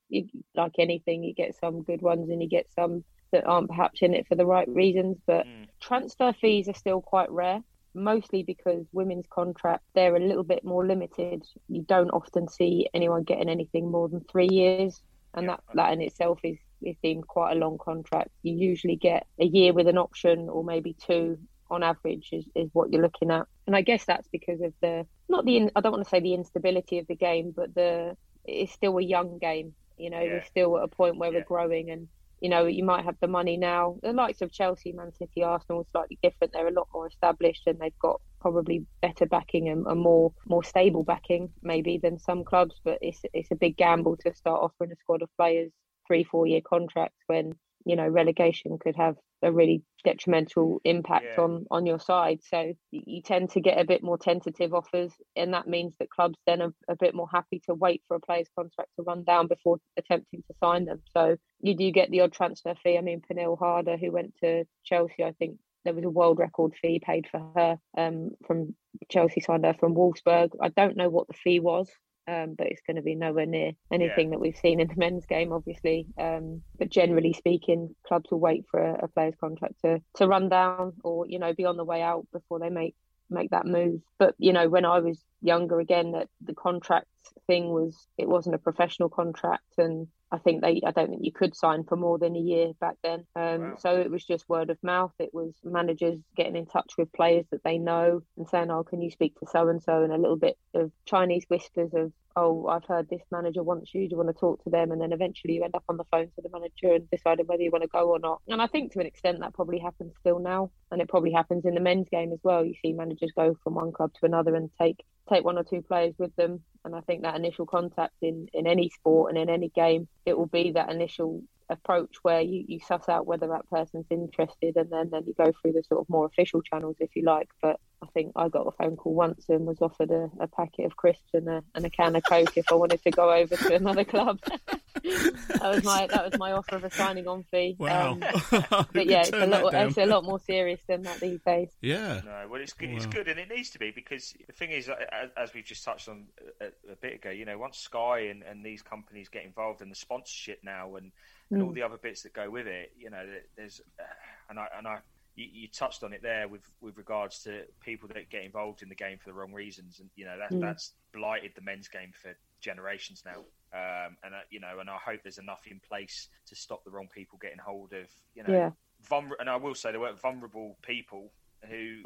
like anything, you get some good ones and you get some that aren't perhaps in it for the right reasons. But mm. transfer fees are still quite rare, mostly because women's contracts they're a little bit more limited. You don't often see anyone getting anything more than three years, and yeah. that that in itself is is deemed quite a long contract. You usually get a year with an option, or maybe two, on average is, is what you're looking at. And I guess that's because of the not the I don't want to say the instability of the game, but the it's still a young game. You know, yeah. we're still at a point where yeah. we're growing, and you know, you might have the money now. The likes of Chelsea, Man City, Arsenal are slightly different. They're a lot more established, and they've got probably better backing and, and more more stable backing maybe than some clubs. But it's it's a big gamble to start offering a squad of players three four year contracts when you know relegation could have a really detrimental impact yeah. on on your side so you tend to get a bit more tentative offers and that means that clubs then are a bit more happy to wait for a player's contract to run down before attempting to sign them so you do get the odd transfer fee i mean Pernille Harder who went to Chelsea I think there was a world record fee paid for her um, from Chelsea signed her from Wolfsburg. I don't know what the fee was um, but it's going to be nowhere near anything yeah. that we've seen in the men's game, obviously. Um, but generally speaking, clubs will wait for a, a, player's contract to, to run down or you know be on the way out before they make make that move. But you know, when I was younger, again, that the contract thing was it wasn't a professional contract, and I think they, I don't think you could sign for more than a year back then. Um, Wow. So it was just word of mouth. It was managers getting in touch with players that they know and saying, "Oh, can you speak to so and so?" And a little bit of Chinese whispers of, "Oh, I've heard this manager wants you. Do you want to talk to them?" And then eventually you end up on the phone to the manager and deciding whether you want to go or not. And I think to an extent that probably happens still now, and it probably happens in the men's game as well. You see managers go from one club to another and take take one or two players with them. And I think that initial contact in, in any sport and in any game, it will be that initial approach where you, you suss out whether that person's interested and then, then you go through the sort of more official channels if you like. But I think I got a phone call once and was offered a, a packet of crisps and a, and a can of Coke if I wanted to go over to another club. that was my that was my offer of a signing on fee. Wow. Um, but yeah, it's a lot it's a lot more serious than that these days. Yeah. No, well, it's good. It's good, and it needs to be because the thing is, as, as we've just touched on a, a bit ago, you know, once Sky and, and these companies get involved in the sponsorship now and, and all Mm. the other bits that go with it, you know, there's uh, and I and I. You, you touched on it there with, with regards to people that get involved in the game for the wrong reasons, and you know that Mm. that's blighted the men's game for generations now. Um, and uh, you know, and I hope there's enough in place to stop the wrong people getting hold of you know Yeah. vulner- and I will say there were vulnerable people who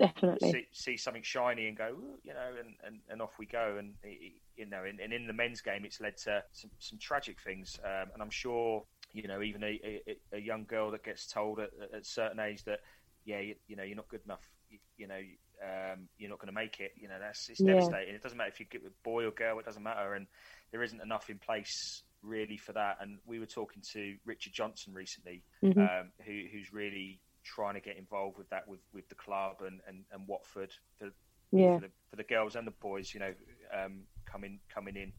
see, see something shiny and go, you know, and, and, and off we go. And you know, and, and in the men's game, it's led to some, some tragic things. Um, and I'm sure, you know, even a, a, a young girl that gets told at, at a certain age that, yeah, you, you know, you're not good enough. You, you know, um, you're not going to make it. You know, that's it's Yeah. devastating. It doesn't matter if you get with boy or girl; it doesn't matter. And there isn't enough in place really for that. And we were talking to Richard Johnson recently, Mhm. um, who, who's really trying to get involved with that with, with the club and, and, and Watford for, Yeah. for, the, for the girls and the boys, you know, um, coming coming in.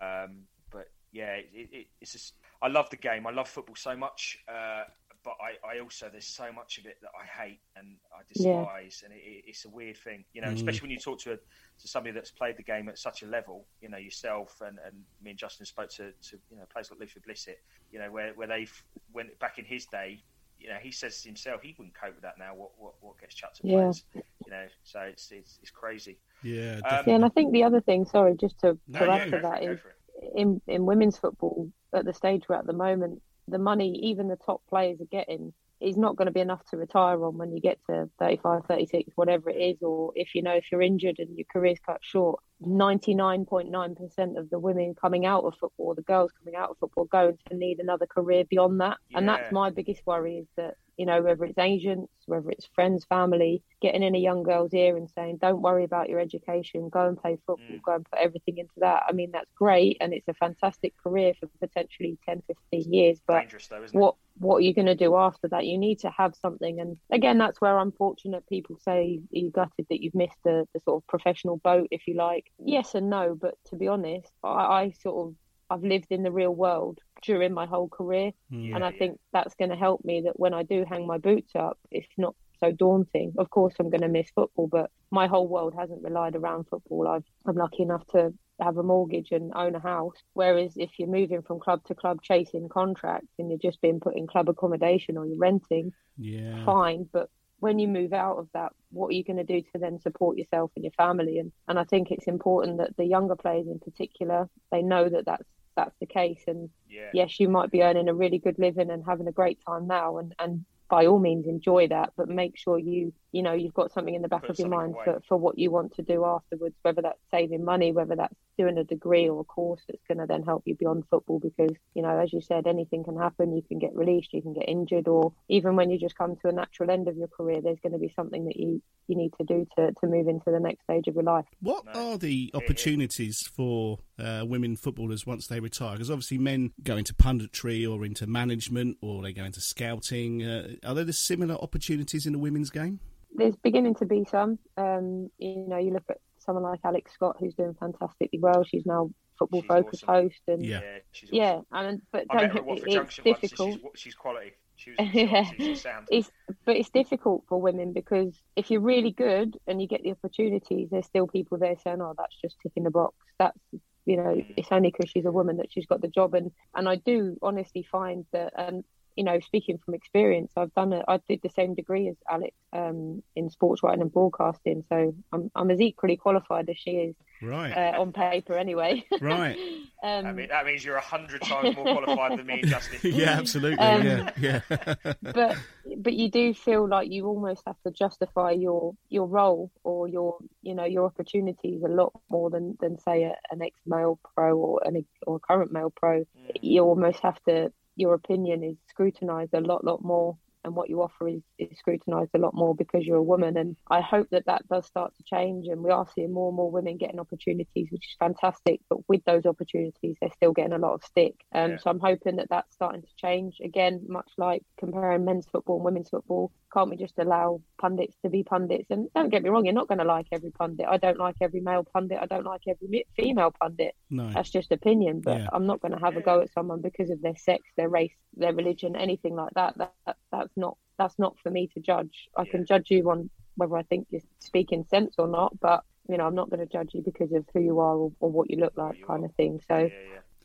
Um, but yeah, it, it, it's just I love the game. I love football so much, uh, but I, I also there's so much of it that I hate and I Yeah. despise, and it, it, it's a weird thing, you know, Mm. especially when you talk to a, to somebody that's played the game at such a level, you know, yourself and, and me and Justin spoke to, to you know players like Luther Blissett, you know, where where they went back in his day. You know, he says himself he wouldn't cope with that now. What what, what gets chucked at Yeah. players? You know, so it's it's, it's crazy. Yeah. Um, Yeah, and I think the other thing, sorry, just to, No, to yeah, add to for that go is for it. In in women's football at the stage we're at the moment, the money even the top players are getting is not going to be enough to retire on when you get to 35, 36, whatever it is, or if you know if you're injured and your career's cut short. 99.9% of the women coming out of football, the girls coming out of football, going to need another career beyond that. And that's my biggest worry is that, you know, whether it's agents, whether it's friends, family, getting in a young girl's ear and saying, don't worry about your education, go and play football, Mm. go and put everything into that. I mean, that's great and it's a fantastic career for potentially 10, 15 years. But though, what what are you going to do after that? You need to have something, and again, that's where unfortunate people say you gutted that you've missed the, the sort of professional boat, if you like. Yes and no, but to be honest, I, I sort of I've lived in the real world during my whole career, Yeah. and I think that's going to help me that when I do hang my boots up, it's not so daunting. Of course, I'm going to miss football, but my whole world hasn't relied around football. I've, I'm lucky enough to have a mortgage and own a house. Whereas if you're moving from club to club chasing contracts and you're just being put in club accommodation or you're renting, Yeah. fine. But when you move out of that, what are you going to do to then support yourself and your family? And and I think it's important that the younger players in particular they know that that's that's the case. And Yeah. yes, you might be earning a really good living and having a great time now, and and by all means enjoy that, but make sure you you know you've got something in the back Put of your mind away. for, for what you want to do afterwards, whether that's saving money, whether that's doing a degree or a course that's going to then help you beyond football. Because you know, as you said, anything can happen. You can get released, you can get injured, or even when you just come to a natural end of your career, there's going to be something that you you need to do to to move into the next stage of your life. What are the Here, here. opportunities for uh, women footballers once they retire? Because obviously men go into punditry or into management or they go into scouting. Uh, are there the similar opportunities in the women's game? there's beginning to be some. Um, you know, you look at someone like Alex Scott, who's doing fantastically well. She's now football She's focus awesome. host, and Yeah. she's yeah, awesome. and but I don't her at get it's Junction once. and difficult. She's, she's quality. She Yeah. she's, she's sound. It's but it's difficult for women because if you're really good and you get the opportunities, there's still people there saying, "Oh, that's just ticking the box." That's you know, Mm. it's only because she's a woman that she's got the job, and and I do honestly find that um, you know, speaking from experience, I've done it. I did the same degree as Alex um, in sports writing and broadcasting, so I'm I'm as equally qualified as she is. Right. Uh, on paper, anyway. Right. um, I mean, that means you're a hundred times more qualified than me, Justin. yeah, absolutely. Um, yeah, yeah. but but you do feel like you almost have to justify your your role or your you know your opportunities a lot more than than say a, an ex male pro or an or a current male pro. You almost have to your opinion is scrutinized a lot lot more and what you offer is, is scrutinized a lot more because you're a woman. And i hope that that does start to change. And we are seeing more and more women getting opportunities which is fantastic. But with those opportunities they're still getting a lot of stick. Um, Yeah. so i'm hoping that that's starting to change. Again much like comparing men's football and women's football can't we just allow pundits to be pundits? And don't get me wrong you're not going to like every pundit. I don't like every male pundit. I don't like every female pundit. No. that's just opinion. But Yeah. i'm not going to have a go at someone because of their sex their race their religion anything like that. That, that that's not that's not for me to judge. I can judge you on whether i think you're speaking sense or not but you know i'm not going to judge you because of who you are or, or what you look like kind of thing. So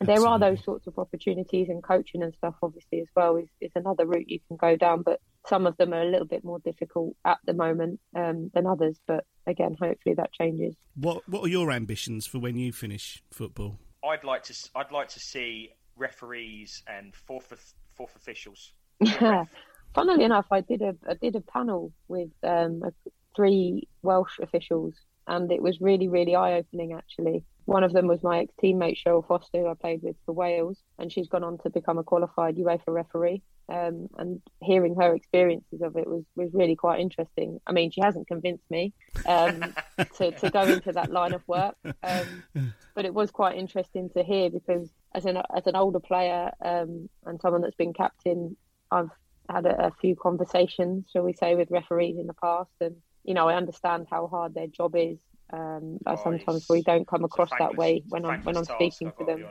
there are those sorts of opportunities and coaching and stuff obviously as well is, is another route you can go down but some of them are a little bit more difficult at the moment um, than others. But again hopefully that changes. What What are your ambitions for when you finish football? I'd like to. s- I'd like to see referees and fourth fourth officials. Funnily enough, I did a I did a panel with um, three Welsh officials, and it was really really eye opening. Actually, one of them was my ex teammate Cheryl Foster, who I played with for Wales, and she's gone on to become a qualified UEFA referee. Um, and hearing her experiences of it was, was really quite interesting. I mean, she hasn't convinced me um, to, to go into that line of work, um, but it was quite interesting to hear because as an as an older player um, and someone that's been captain, I've had a, a few conversations, shall we say, with referees in the past, and you know I understand how hard their job is. Um, I sometimes we don't come across that way when I'm when I'm speaking to them.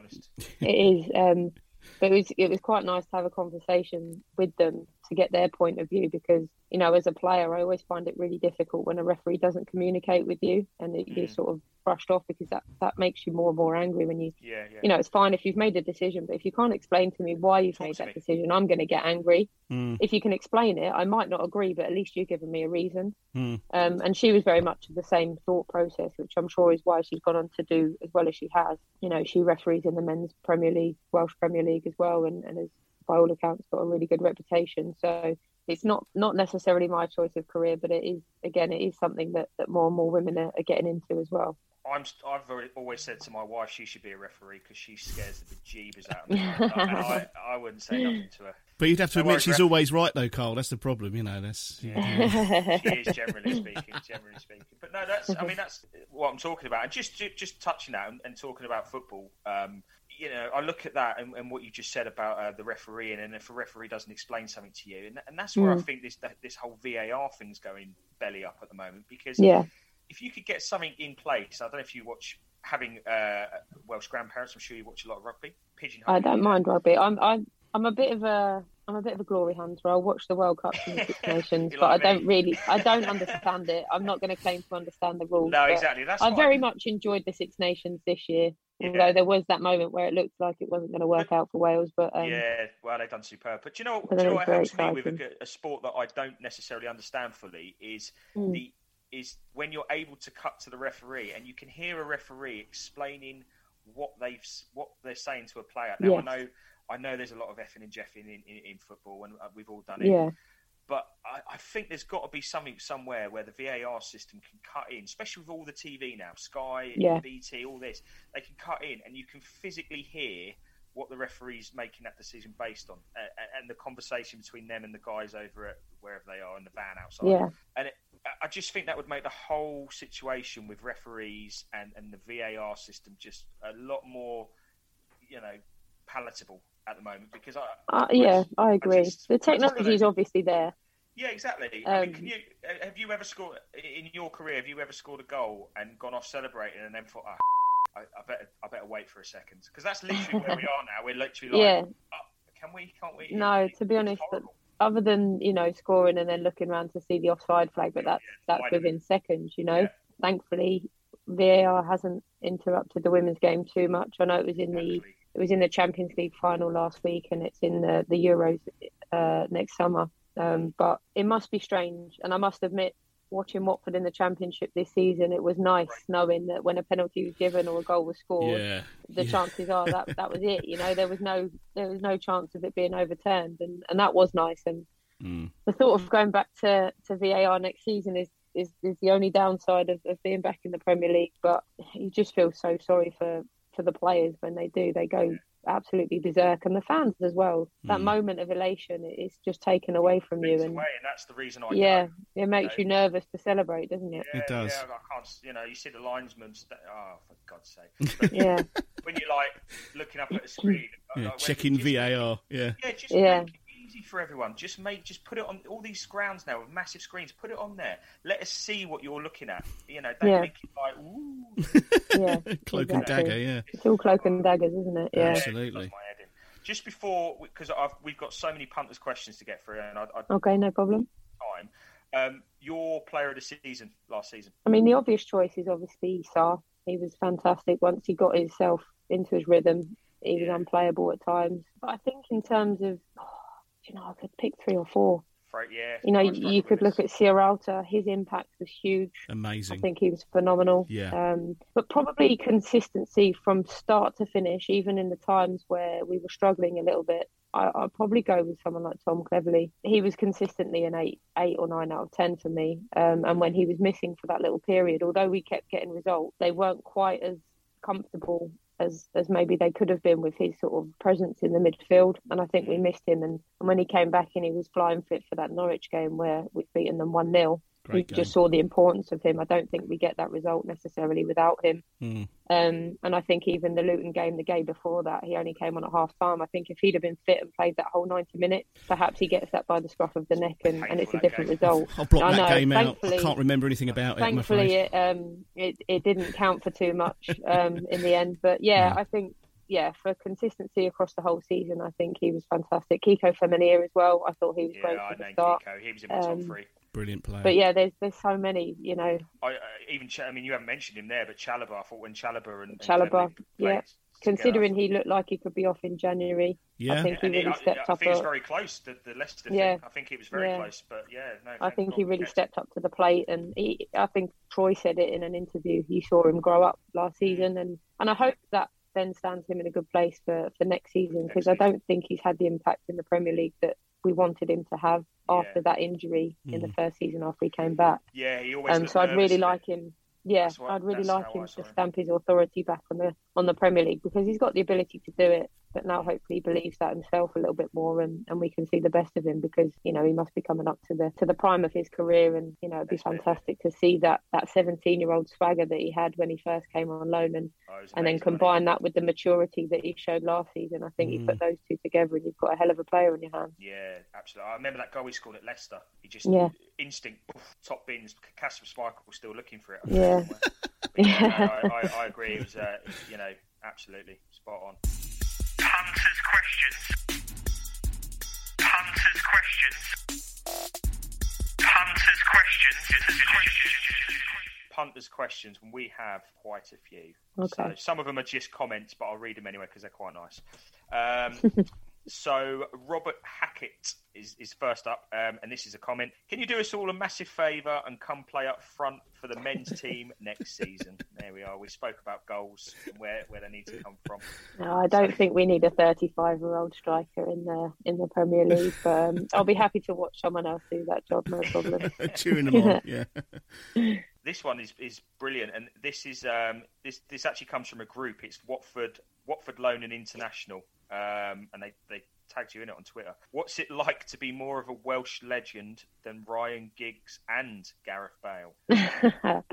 It is, um, but it was it was quite nice to have a conversation with them to get their point of view because you know as a player I always find it really difficult when a referee doesn't communicate with you and it, you're sort of brushed off because that that makes you more and more angry when you Yeah, yeah. you know it's fine if you've made a decision but if you can't explain to me why you've made that decision I'm going to get angry Mm. if you can explain it I might not agree but at least you've given me a reason Mm. um, and she was very much of the same thought process, which I'm sure is why she's gone on to do as well as she has. You know, she referees in the men's Premier League, Welsh Premier League as well, and, and has, by all accounts, got a really good reputation. So it's not not necessarily my choice of career, but it is again, it is something that, that more and more women are, are getting into as well. I'm. I've always said to my wife she should be a referee because she scares the bejeebers out of me. and I, I wouldn't say nothing to her. But you'd have to No admit she's ref. always right, though, Carl. That's the problem, you know. That's Yeah. she is generally speaking. Generally speaking, but no, that's. I mean, that's what I'm talking about. And just just touching that and, and talking about football. Um, you know, I look at that and, and what you just said about uh, the referee, and if a referee doesn't explain something to you, and, and that's where I Mm. think this this whole VAR thing's going belly up at the moment because Yeah. if you could get something in place, I don't know if you watch having uh, Welsh grandparents. I'm sure you watch a lot of rugby. Pigeon I don't mind rugby. I'm I'm I'm a bit of a I'm a bit of a glory hunter. I'll watch the World Cups and the Six Nations, but I like me. don't really I don't understand it. I'm not going to claim to understand the rules. No, exactly, that's I very much enjoyed the Six Nations this year. Although there was that moment where it looked like it wasn't going to work out for Wales, but um, yeah, well, they've done superb. But do you know, do you know what helps me with a, exciting. a sport that I don't necessarily understand fully is Mm. the is when you're able to cut to the referee and you can hear a referee explaining what they've what they're saying to a player. Now I know I know there's a lot of effing and jeffing in, in, in football, and uh, we've all done it. Yeah. But I, I think there's got to be something somewhere where the VAR system can cut in, especially with all the TV now, Sky, Yeah. BT, all this. They can cut in, and you can physically hear what the referee's making that decision based on, uh, and the conversation between them and the guys over at wherever they are in the van outside. Yeah. And it, I- I just think that would make the whole situation with referees and, and the VAR system just a lot more, you know, palatable at the moment because I. uh, yeah, I agree. just- the I just don't technology is obviously there. Yeah, exactly. I mean, Um, can you uh, have you ever scored in your career? Have you ever scored a goal and gone off celebrating and then thought, oh, I, I better, I better wait for a second because that's literally where we are now. We're literally like, Yeah. oh, can we? Can't we? No, to be honest, other than you know scoring and then looking around to see the offside flag, but that's that's wide within seconds. You know, thankfully VAR hasn't interrupted the women's game too much. I know it was in the it was in the Champions League final last week, and it's in the the Euros uh, next summer. Um, but it must be strange, and I must admit, watching Watford in the Championship this season, it was nice knowing that when a penalty was given or a goal was scored, Yeah. the Yeah. chances are that that was it. You know, there was no there was no chance of it being overturned, and, and that was nice. And Mm. the thought of going back to, to VAR next season is, is, is the only downside of, of being back in the Premier League. But you just feel so sorry for, for the players when they do. They go absolutely berserk, and the fans as well. That Mm. moment of elation is just taken away from you, and away, and that's the reason I yeah, go. it makes know. you nervous to celebrate, doesn't it? Yeah, It does. Yeah, I can't. You know, you see the linesmen. St- oh, for God's sake! But Yeah. When you're like looking up at the screen, Yeah, like, when- checking just- VAR. Yeah. Yeah, just Yeah. make it easy for everyone. Just make, just put it on all these grounds now with massive screens. Put it on there. Let us see what you're looking at. You know, don't Yeah. make it like, ooh. Yeah, Cloak and dagger, yeah. It's all cloak and daggers, isn't it? Yeah. Absolutely. my head in. Just before, because we've got so many punters' questions to get through, and I, I Okay, no problem. time. Um, your player of the season last season. I mean, the obvious choice is obviously Sarr. He was fantastic once he got himself into his rhythm. He was unplayable at times. But I think in terms of, you know, I could pick three or four. Fra- yeah, You know, I you, you could look at Sierralta. His impact was huge. Amazing. I think he was phenomenal. Yeah. Um, but probably consistency from start to finish, even in the times where we were struggling a little bit. I, I'd probably go with someone like Tom Cleverley. He was consistently an eight, eight or nine out of ten for me. Um, and when he was missing for that little period, although we kept getting results, they weren't quite as comfortable as as maybe they could have been with his sort of presence in the midfield. And I think we missed him. And, and when he came back and he was flying fit for that Norwich game where we'd beaten them one 0 we game. just saw the importance of him. I don't think we get that result necessarily without him. Mm. Um, and I think even the Luton game, the game before that, he only came on at half time. I think if he'd have been fit and played that whole 90 minutes, perhaps he gets that by the scruff of the neck and, and it's a different result. I'll block I that know, game out. I can't remember anything about it. Thankfully, it, um, it it didn't count for too much um, in the end. But yeah, I think yeah, for consistency across the whole season, I think he was fantastic. Kiko Femenía as well. I thought he was great Yeah, I from the named start. Kiko. He was in my top Um, three. Brilliant player. But yeah, there's there's so many, you know. I, uh, even Ch- I mean, you haven't mentioned him there, but Chalobah. I thought when Chalobah and, and Chalobah, yeah. played Considering he looked like he could be off in January, yeah, I think he And really I, stepped I up. think he was very close to the Leicester Yeah. thing. I think he was very Yeah. close, but yeah, no. I think he really kept stepped up to the plate, and he, I think Troy said it in an interview. He saw him grow up last season, and, and I hope that then stands him in a good place for, for next season because I don't think he's had the impact in the Premier League that we wanted him to have after that injury in the Mm. first season after he came back. Yeah, he always Um, looked so I'd really like him. Yeah, what- I'd really like him to him. stamp his authority back on the on the Premier League because he's got the ability to do it. But now hopefully he believes that himself a little bit more, and, and we can see the best of him because you know he must be coming up to the to the prime of his career, and you know it'd be fantastic to see that that 17 year old swagger that he had when he first came on loan, and Oh, and then combine that with the maturity that he showed last season. I think you Mm. put those two together, and you've got a hell of a player on your hands. Yeah, absolutely. I remember that goal he scored at Leicester. He just Yeah. instinct poof, top bins. Kasper Schmeichel was still looking for it. Yeah. think, somewhere. But yeah, no, I, I, I agree. It was, uh, you know, absolutely spot on. Punters questions. Punters questions. Punters questions. Punters questions, and we have quite a few. Okay. So some of them are just comments, but I'll read them anyway because they're quite nice. Um, so Robert Hackett is, is first up, um, and this is a comment. Can you do us all a massive favour and come play up front for the men's team next season? There we are. We spoke about goals and where, where they need to come from. No, I don't think we need a 35 year old striker in the in the Premier League. But um, I'll be happy to watch someone else do that job. No problem. Cheering them on, yeah. This one is, is brilliant, and this is um, this this actually comes from a group. It's Watford Watford Loan and International, um, and they they tagged you in it on Twitter. What's it like to be more of a Welsh legend than Ryan Giggs and Gareth Bale?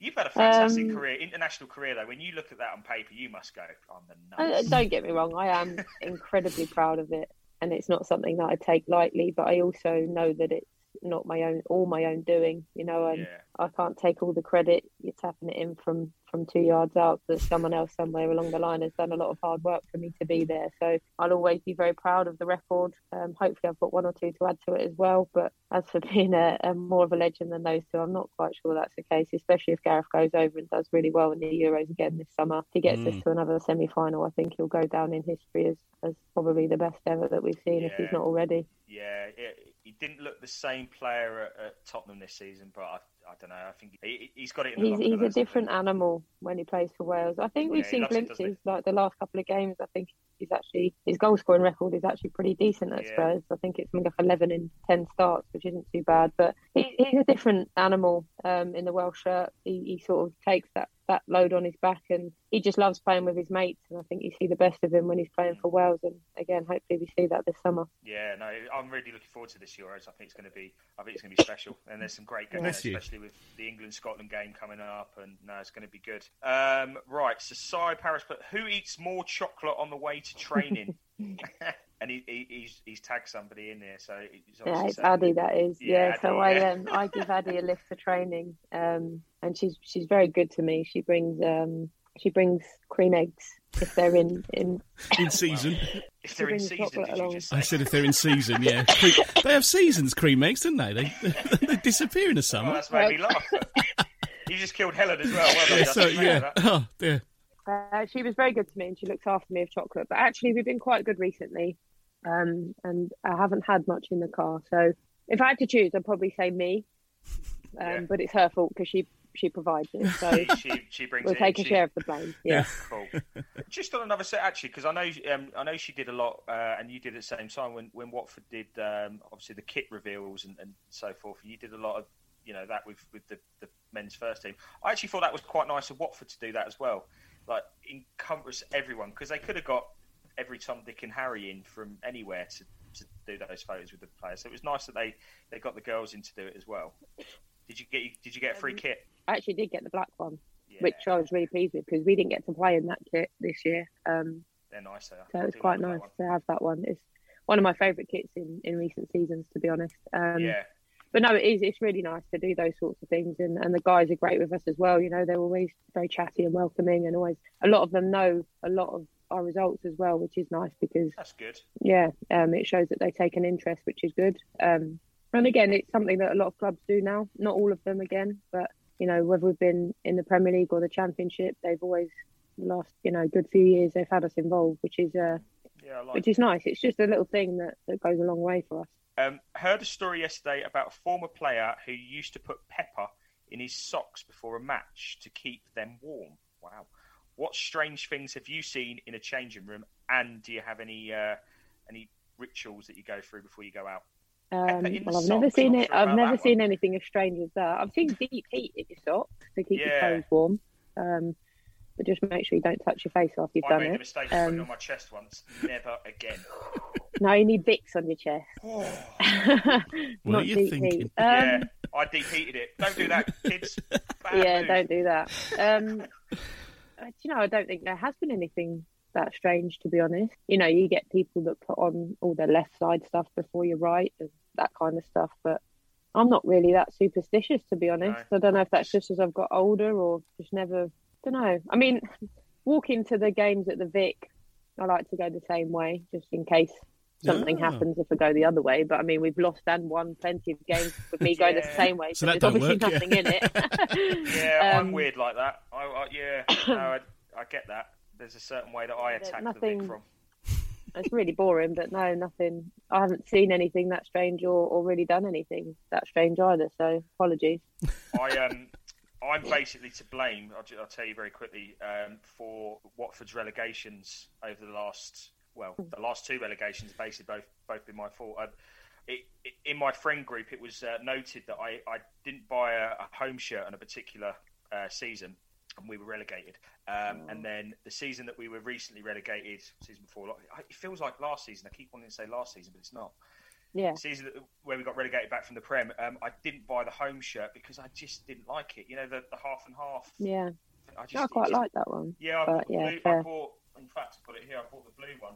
You've had a fantastic Um, career, international career though. When you look at that on paper, you must go, "I'm the Uh, nuts." don't get me wrong, I am incredibly proud of it, and it's not something that I take lightly. But I also know that it's not my own all my own doing. You know, and I can't take all the credit. You're tapping it in from from two yards out that someone else somewhere along the line has done a lot of hard work for me to be there. So I'll always be very proud of the record. Um, hopefully, I've got one or two to add to it as well. But as for being a, a more of a legend than those two, I'm not quite sure that's the case. Especially if Gareth goes over and does really well in the Euros again this summer. If he gets us Mm. to another semi-final, I think he'll go down in history as, as probably the best ever that we've seen if he's not already. Yeah, it, he didn't look the same player at, at Tottenham this season, but I, I don't know. I think he, he's got it in the He's, he's a different animal when he plays for Wales. I think we've Yeah, seen loves it, glimpses, like the last couple of games. I think he's actually his goal scoring record is actually pretty decent at Yeah. Spurs. I think it's something like eleven in ten starts, which isn't too bad. But he, he's a different animal um, in the Welsh shirt. He, he sort of takes that that load on his back, and he just loves playing with his mates. And I think you see the best of him when he's playing for Wales. And again, hopefully we see that this summer. Yeah, no, I'm really looking forward to this Euros. I think it's going to be, I think it's going to be special, and there's some great games, Bless you. especially with the England Scotland game coming up, and no, it's going to be good. Um, right, so Cy Paris, but who eats more chocolate on the way to training? and he, he, he's he's tagged somebody in there, so he's Yeah, it's saying- Addy. That is. Yeah. so Addy, I yeah. um I give Addy a lift for training. Um, and she's she's very good to me. She brings um she brings cream eggs if they're in in. In season. If they're in season, did you along. just I said if they're in season, yeah. They have seasons, cream eggs, don't they? They, they disappear in the summer. that's made me laugh. you just killed Helen as well. Well done, Yeah, Justin. so, yeah. Oh, dear. Uh, she was very good to me, and she looks after me of chocolate. But actually, we've been quite good recently, um, and I haven't had much in the car. So if I had to choose, I'd probably say me. Um, Yeah. But it's her fault because she she provides it. So she, she brings we'll it take in. a She- share of the blame. Yeah. Cool. Just on another set, actually, because I know um, I know she did a lot, uh, and you did at the same time when, when Watford did um, obviously the kit reveals and, and so forth. You did a lot of you know that with with the, the men's first team. I actually thought that was quite nice of Watford to do that as well, like encompass everyone because they could have got every Tom, Dick, and Harry in from anywhere to, to do those photos with the players. So it was nice that they, they got the girls in to do it as well. Did you get did you get a free kit? I actually did get the black one, which I was really pleased with because we didn't get to play in that kit this year. Um, They're nice. So it was quite nice to have that one. It's one of my favourite kits in, in recent seasons, to be honest. Um, Yeah. But no, it is. It's really nice to do those sorts of things, and, and the guys are great with us as well. You know, they're always very chatty and welcoming, and always a lot of them know a lot of our results as well, which is nice because That's good. yeah, um, it shows that they take an interest, which is good. Um, and again, it's something that a lot of clubs do now. Not all of them, again, but you know, whether we've been in the Premier League or the Championship, they've always the last you know good few years they've had us involved, which is uh, Yeah, like which is nice. It's just a little thing that, that goes a long way for us. Um, heard a story yesterday about a former player who used to put pepper in his socks before a match to keep them warm. Wow. What strange things have you seen in a changing room? And do you have any uh, any rituals that you go through before you go out? Um, well, I've never seen it. sure I've never seen anything as strange as that. I've seen deep heat in your socks to keep your toes warm. Um, but just make sure you don't touch your face after you've I done made it. the mistake of putting Um, on my chest once. Never again. no, you need Vicks on your chest. What Not are you deep thinking? heat. Um, yeah, I deep heated it. Don't do that, kids. Bad yeah, move. don't do that. Um, you know, I don't think there has been anything that strange, to be honest. You know, you get people that put on all their left side stuff before your right and that kind of stuff, but I'm not really that superstitious, to be honest. I don't know if that's just as I've got older or just never. Don't know. I mean, walking to the games at the Vic, I like to go the same way, just in case something Ah. happens if I go the other way. But I mean, we've lost and won plenty of games with me going the same way, So so, that there's don't obviously work, nothing in it. Yeah, I'm Um, weird like that. I, I, yeah, no, I, I get that. There's a certain way that I there's attack the nothing- Vic from. it's really boring, but no, nothing. I haven't seen anything that strange or, or really done anything that strange either. So apologies. I um, I'm basically to blame. I'll, I'll tell you very quickly um, for Watford's relegations over the last well, the last two relegations basically both both been my fault. I, it, it, in my friend group, it was uh, noted that I, I didn't buy a, a home shirt on a particular uh, season, and we were relegated. Um, And then the season that we were recently relegated, season before, it feels like last season. I keep wanting to say last season, but it's not Yeah. season where we got relegated back from the Prem, um, I didn't buy the home shirt because I just didn't like it. You know, the, the half and half. Yeah. I just, No, I quite just- like that one. Yeah, I bought, the yeah, blue, I bought. In fact, I put it here. I bought the blue one.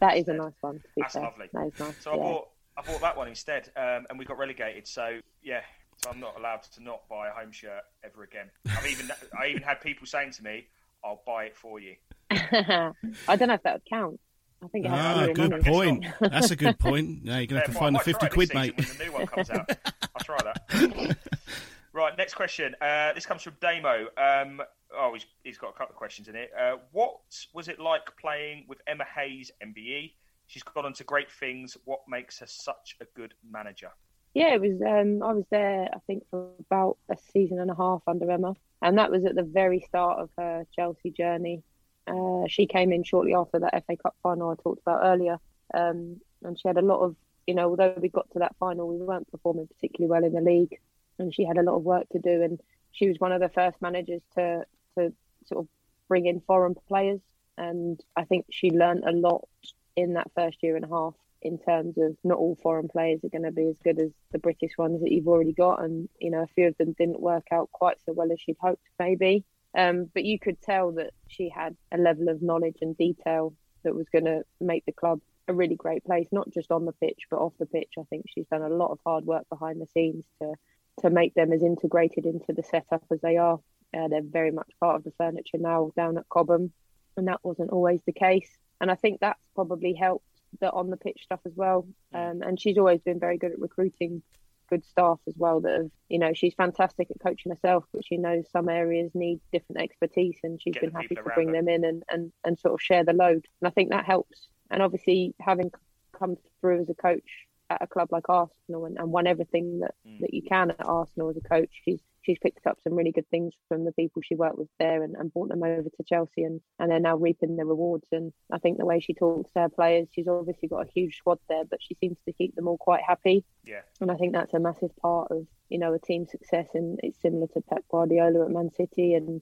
That is a nice one. To be That's fair. lovely. That is nice. So I bought I bought that one instead, um, and we got relegated. So yeah, so I'm not allowed to not buy a home shirt ever again. I've even I even had people saying to me, "I'll buy it for you." I don't know if that would count. I think it has Ah, to be your good point. That's a good point. Now you're gonna have to find the fifty quid, mate. When the new one comes out, I'll try that. right, next question. Uh, this comes from Damo. Um, oh, he's, he's got a couple of questions in it. Uh, what was it like playing with Emma Hayes, MBE? She's gone on to great things. What makes her such a good manager? Yeah, it was. Um, I was there, I think, for about a season and a half under Emma, and that was at the very start of her Chelsea journey. Uh, she came in shortly after that FA Cup final I talked about earlier, um, and she had a lot of, you know, although we got to that final, we weren't performing particularly well in the league, and she had a lot of work to do. And she was one of the first managers to to sort of bring in foreign players, and I think she learned a lot in that first year and a half in terms of not all foreign players are going to be as good as the British ones that you've already got, and you know a few of them didn't work out quite so well as she'd hoped maybe. Um, but you could tell that she had a level of knowledge and detail that was going to make the club a really great place, not just on the pitch but off the pitch. I think she's done a lot of hard work behind the scenes to to make them as integrated into the setup as they are. Uh, they're very much part of the furniture now down at Cobham, and that wasn't always the case. And I think that's probably helped the on the pitch stuff as well. Um, and she's always been very good at recruiting good staff as well. That have, you know, she's fantastic at coaching herself, but she knows some areas need different expertise, and she's Get been happy to bring her. them in and, and and sort of share the load. And I think that helps. And obviously, having come through as a coach at a club like Arsenal and, and won everything that, Mm. that you can at Arsenal as a coach, she's she's picked up some really good things from the people she worked with there and, and brought them over to Chelsea and, and they're now reaping the rewards. And I think the way she talks to her players, she's obviously got a huge squad there, but she seems to keep them all quite happy. Yeah. And I think that's a massive part of, you know, a team success and it's similar to Pep Guardiola at Man City and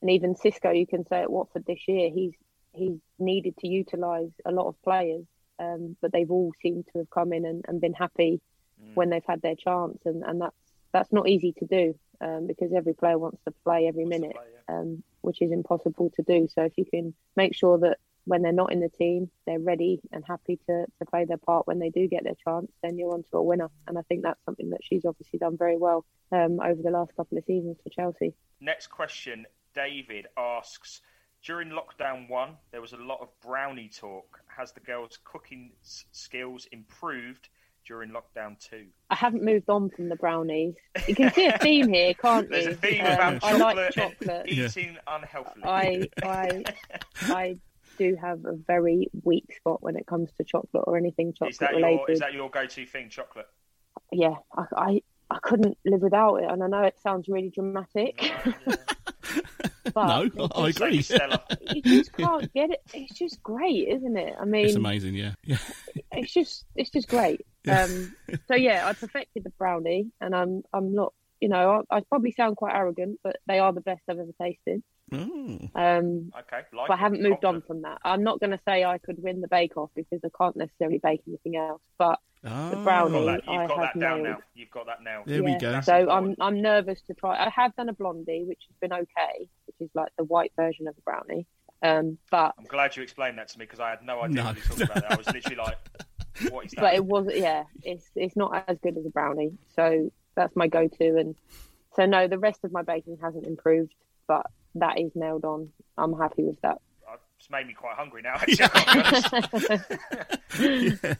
and even Xisco you can say at Watford this year, he's he's needed to utilise a lot of players. Um, but they've all seemed to have come in and, and been happy when they've had their chance and, and that's that's not easy to do um, because every player wants to play every minute, um, which is impossible to do. So if you can make sure that when they're not in the team, they're ready and happy to, to play their part when they do get their chance, then you're onto a winner. And I think that's something that she's obviously done very well um, over the last couple of seasons for Chelsea. Next question. David asks During lockdown one, there was a lot of brownie talk. Has the girls' cooking s- skills improved during lockdown two? I haven't moved on from the brownies. You can see a theme here, can't There's you? a theme Um, about I chocolate, like and chocolate. eating unhealthily. I I I do have a very weak spot when it comes to chocolate or anything chocolate is that related. your is that your go-to thing, chocolate? Yeah, I, I I couldn't live without it, and I know it sounds really dramatic. But no, it I just- agree. You just can't get it. It's just great, isn't it? I mean, It's amazing, yeah. yeah. it's just it's just great. Um, so yeah, I perfected the brownie, and I'm I'm not. You know, I, I probably sound quite arrogant, but they are the best I've ever tasted. Mm. Um, Okay, like but I haven't moved on from that. I'm not going to say I could win the Bake Off because I can't necessarily bake anything else. But the brownie, You've got that, I you've got that down nailed. now. You've got that now. There we Yeah, go. So I'm I'm nervous to try. I have done a blondie, which has been okay, which is like the white version of a brownie. Um, but I'm glad you explained that to me because I had no idea No. what you were talking about. There. I was literally like, "What is that?" but it was yeah, it's it's not as good as a brownie. So that's my go-to. And so no, the rest of my baking hasn't improved, but that is nailed on. I'm happy with that. It's made me quite hungry now. Actually, I've got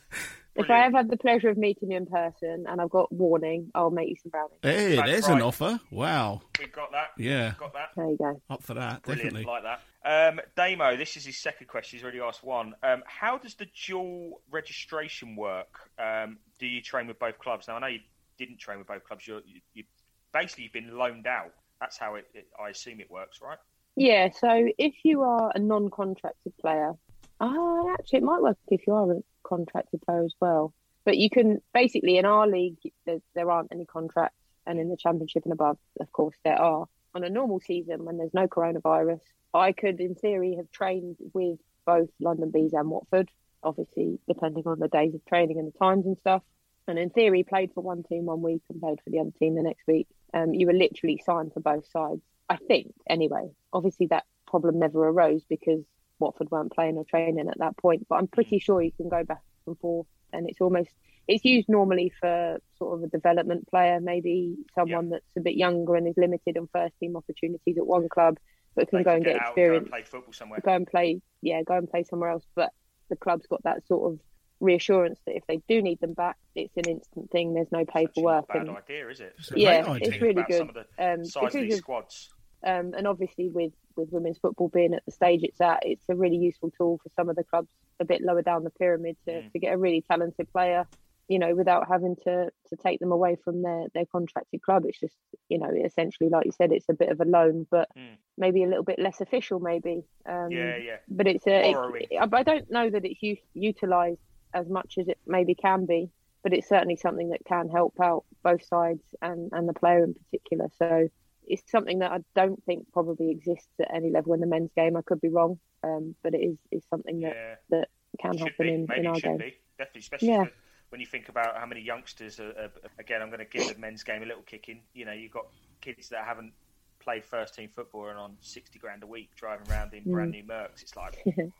to be. If I ever have the pleasure of meeting you in person and I've got warning, I'll make you some brownies. Hey, That's there's right. an offer. Wow. We've got that. Yeah. We've got that. There you go. Up for that, Brilliant, definitely. like that. Um, Damo, this is his second question. He's already asked one. Um, how does the dual registration work? Um, do you train with both clubs? Now, I know you didn't train with both clubs. You're, you, you basically you've been loaned out. That's how it, it. I assume it works, right? Yeah, so if you are a non-contracted player, ah, actually, it might work if you are a contracted player as well. But you can basically in our league, there, there aren't any contracts, and in the championship and above, of course, there are. On a normal season, when there's no coronavirus, I could, in theory, have trained with both London Bees and Watford. Obviously, depending on the days of training and the times and stuff. And in theory, played for one team one week and played for the other team the next week. Um, you were literally signed for both sides. I think, anyway. Obviously, that problem never arose because Watford weren't playing or training at that point. But I'm pretty sure you can go back and forth and it's almost it's used normally for sort of a development player, maybe someone that's a bit younger and is limited on first team opportunities at one club, but can They go can and get get out, experience. Go and play football somewhere. Go and play, yeah, go and play somewhere else. But the club's got that sort of reassurance that if they do need them back, it's an instant thing. There's no paperwork. Bad and idea, is it? yeah, it's really about good. Some of the um, size of because these of- squads. Um, and obviously with with women's football being at the stage it's at, it's a really useful tool for some of the clubs a bit lower down the pyramid to, Mm. to get a really talented player. You know, without having to to take them away from their their contracted club, it's just you know essentially like you said, it's a bit of a loan, but Mm. maybe a little bit less official, maybe. Um, Yeah, yeah. But it's a. Borrowing. It, I don't know that it's u- utilised as much as it maybe can be, but it's certainly something that can help out both sides and and the player in particular. So it's something that I don't think probably exists at any level in the men's game. I could be wrong, um, but it is is something that Yeah. that can happen be. in, Maybe in it our game. be. Definitely, especially Yeah. when you think about how many youngsters are, are again, I'm going to give the men's game a little kick in. You know, you've got kids that haven't played first team football and on 60 grand a week driving around in brand Mm. new Mercs. It's like,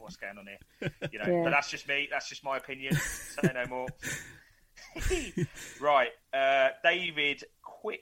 what's going on here? You know, Yeah. but that's just me. That's just my opinion. Say no more. right. Uh, David Quick,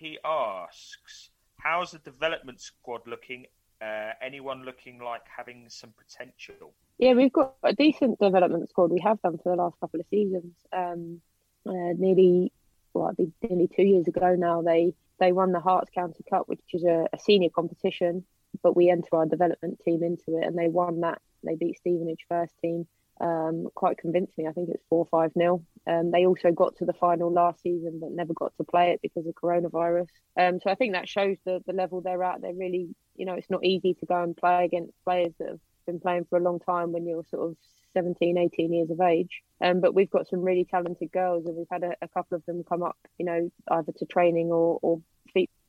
he asks, how's the development squad looking? Uh, anyone looking like having some potential? Yeah, we've got a decent development squad. We have done for the last couple of seasons. Um, uh, nearly, well, nearly two years ago now. They they won the Herts County Cup, which is a, a senior competition, but we enter our development team into it, and they won that. They beat Stevenage first team um, quite convincingly. I think it's four five nil. Um, they also got to the final last season, but never got to play it because of coronavirus. Um, so I think that shows the the level they're at. They're really, you know, it's not easy to go and play against players that have been playing for a long time when you're sort of 17, 18 years of age. Um, but we've got some really talented girls, and we've had a, a couple of them come up, you know, either to training or, or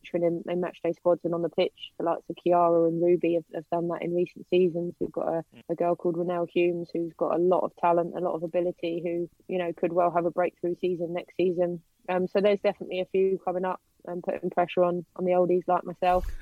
featuring in, in match day squads and on the pitch. The likes of Kiara and Ruby have, have done that in recent seasons. We've got a, a girl called Renelle Humes who's got a lot of talent, a lot of ability, who, you know, could well have a breakthrough season next season. Um, so there's definitely a few coming up and putting pressure on on the oldies like myself.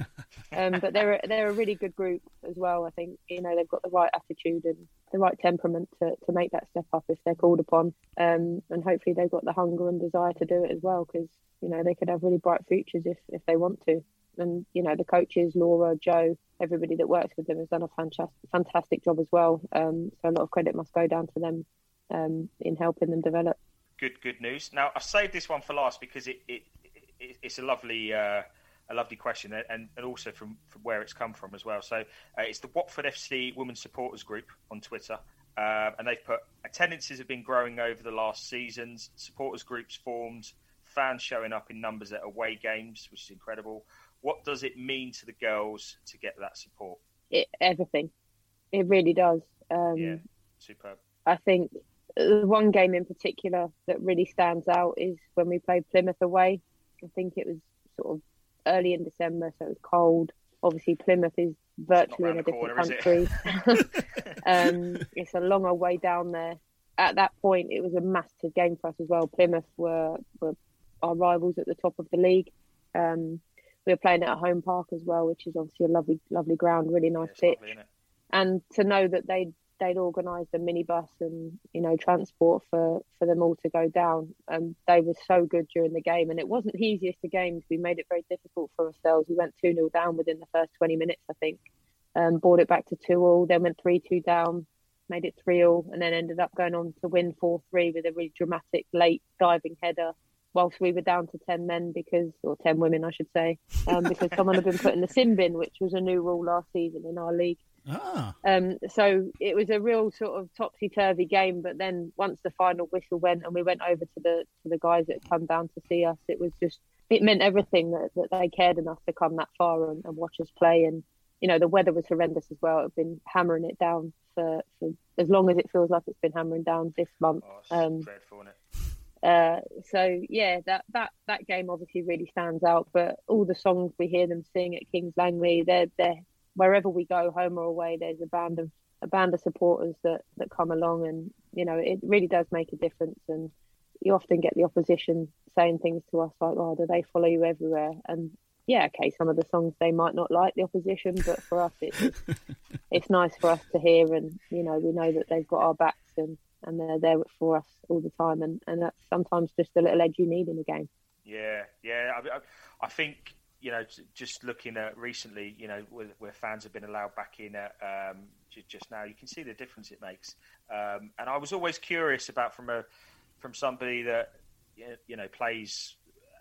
Um, but they're a, they're a really good group as well. I think you know they've got the right attitude and the right temperament to, to make that step up if they're called upon. Um, and hopefully they've got the hunger and desire to do it as well because you know they could have really bright futures if if they want to. And you know the coaches, Laura, Joe, everybody that works with them has done a fantastic fantastic job as well. Um, so a lot of credit must go down to them um, in helping them develop. Good, good news. Now I saved this one for last because it, it, it it's a lovely uh, a lovely question and, and also from, from where it's come from as well. So uh, it's the Watford FC Women's Supporters Group on Twitter. Uh, and they've put attendances have been growing over the last seasons. Supporters groups formed, fans showing up in numbers at away games, which is incredible. What does it mean to the girls to get that support? It, everything, it really does. Um, Yeah, superb. I think the one game in particular that really stands out is when we played Plymouth away. I think it was sort of early in December, so it was cold. Obviously, Plymouth is virtually in a different corner, is it? country. um, it's a longer way down there. At that point, it was a massive game for us as well. Plymouth were, were our rivals at the top of the league. Um, we were playing at a home park as well, which is obviously a lovely, lovely ground, really nice It's pitch lovely, and to know that they'd they'd organised a minibus and you know transport for for them all to go down. And they were so good during the game. And it wasn't the easiest of games. We made it very difficult for ourselves. We went 2-0 down within the first 20 minutes i think. Um, brought it back to 2-all then went 3-2 down made it 3-all and then ended up going on to win 4-3 with a really dramatic late diving header whilst we were down to 10 men because or 10 women i should say um, because someone had been put in the sin bin which was a new rule last season in our league Ah. um, so it was a real sort of topsy turvy game. But then once the final whistle went and we went over to the to the guys that had come down to see us, it was just it meant everything that, that they cared enough to come that far and, and watch us play. And you know the weather was horrendous as well. It'd been hammering it down for, for as long as it feels like it's been hammering down this month. Oh, it's Um, dreadful, isn't it? uh, so yeah, that, that that game obviously really stands out. But all the songs we hear them sing at Kings Langley, they're they're wherever we go, home or away, there's a band of a band of supporters that that come along, and you know it really does make a difference. And you often get the opposition saying things to us like, "Oh, do they follow you everywhere?" And yeah, okay, some of the songs they might not like the opposition, but for us, it's it's nice for us to hear, and you know we know that they've got our backs, and and they're there for us all the time, and, and that's sometimes just a little edge you need in the game. Yeah, yeah. I, I, I think you know, just looking at recently, you know, where, where fans have been allowed back in at, um, just now, you can see the difference it makes. Um, and I was always curious about from a from somebody that you know plays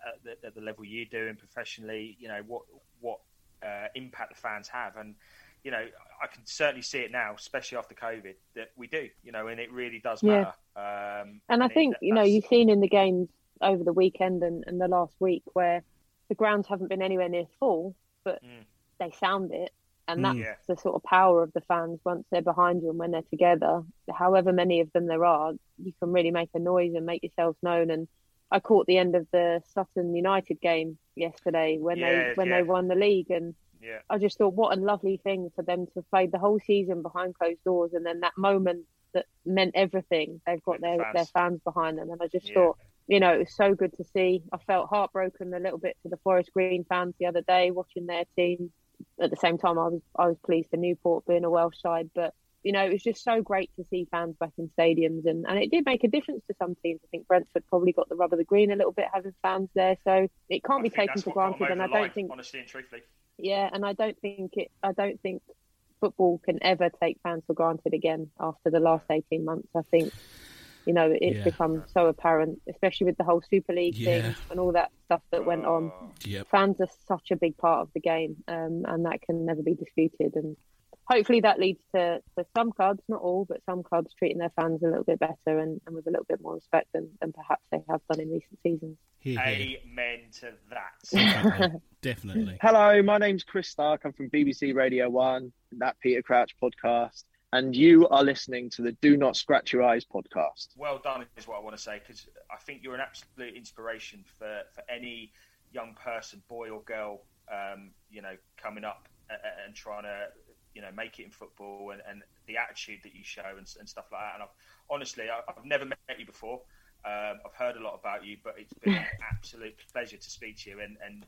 at the, at the level you're doing professionally, you know, what what uh, impact the fans have, and you know, I can certainly see it now, especially after COVID, that we do, you know, and it really does matter. Yeah. Um, and I think it, you know you've seen in the games over the weekend and, and the last week where the grounds haven't been anywhere near full, but Mm. they sound it. And that's Mm. Yeah. the sort of power of the fans once they're behind you and when they're together. However many of them there are, you can really make a noise and make yourselves known. And I caught the end of the Sutton United game yesterday when Yeah, they when yeah. they won the league, and Yeah. I just thought what a lovely thing for them to have played the whole season behind closed doors, and then that moment that meant everything. They've got their fans. their fans behind them, and I just Yeah. thought you know, it was so good to see. I felt heartbroken a little bit for the Forest Green fans the other day watching their team. At the same time, I was I was pleased for Newport being a Welsh side, but you know, it was just so great to see fans back in stadiums, and, and it did make a difference to some teams. I think Brentford probably got the rub of the green a little bit having fans there, so it can't be I think taken for what got 'em granted. And I the line, don't think, honestly and truthfully. yeah, and I don't think it. I don't think football can ever take fans for granted again after the last eighteen months. I think you know it's Yeah. become so apparent, especially with the whole Super League Yeah. thing and all that stuff that went on. Yep. Fans are such a big part of the game, um, and that can never be disputed. And hopefully that leads to, to some clubs, not all, but some clubs treating their fans a little bit better and, and with a little bit more respect than, than perhaps they have done in recent seasons. Here, here. Amen to that. Definitely. Definitely. Hello, my name's Chris Stark. I'm from BBC Radio 1, that Peter Crouch podcast. And you are listening to the Do Not Scratch Your Eyes podcast. well done is what I want to say because I think you're an absolute inspiration for, for any young person, boy or girl, um, you know, coming up and, and trying to, you know, make it in football and, and the attitude that you show and, and stuff like that. And I've, honestly, I, I've never met you before. Um, I've heard a lot about you, but it's been an absolute pleasure to speak to you and, and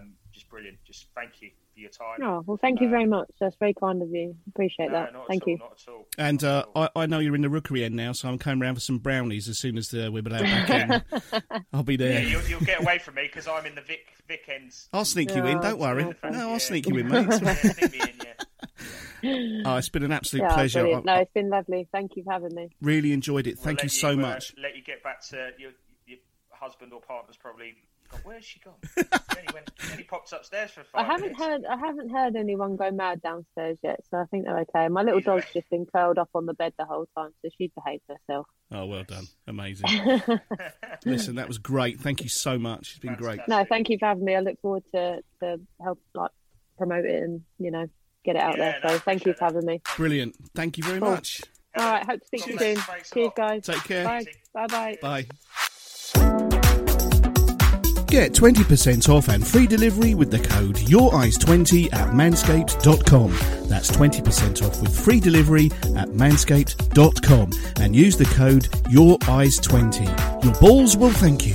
um, just brilliant. Just thank you for your time. Oh, well, thank you very much. That's very kind of you. Appreciate No, that. not at Thank all, you. Not at all. And uh, I, I know you're in the rookery end now, so I'm coming round for some brownies as soon as the, we're allowed back in. I'll be Yeah, there. you'll, you'll get away from me because I'm in the Vic Vic ends. I'll sneak you in, Oh, don't worry. No, I'll Yeah. sneak you in, mate. Yeah, sneak me in, yeah. Oh, it's been an absolute Yeah, pleasure. brilliant. I, No, it's been lovely. Thank you for having me. really enjoyed it. We'll Thank let you so uh, much. let you get back to your, your husband or partner's probably. God, where's she gone? Jenny, when, Jenny pops upstairs for five I haven't minutes. heard I haven't heard anyone go mad downstairs yet, so I think they're okay. My little Either dog's way. just been curled up on the bed the whole time, so she behaved herself. Oh, well done. Amazing. Listen, that was great. Thank you so much. It's been great. no, thank you for having me. I look forward to to help like promote it and you know get it out Yeah, there. So I thank you for having me. Brilliant. Thank you very Cool. much. All right, hope to speak to you soon. bless. Thanks Cheers, guys. Take care. Bye. Bye. Bye. Bye. Get 20% off and free delivery with the code YourEyes20 at manscaped.com. That's 20% off with free delivery at manscaped.com and use the code YourEyes20. Your balls will thank you.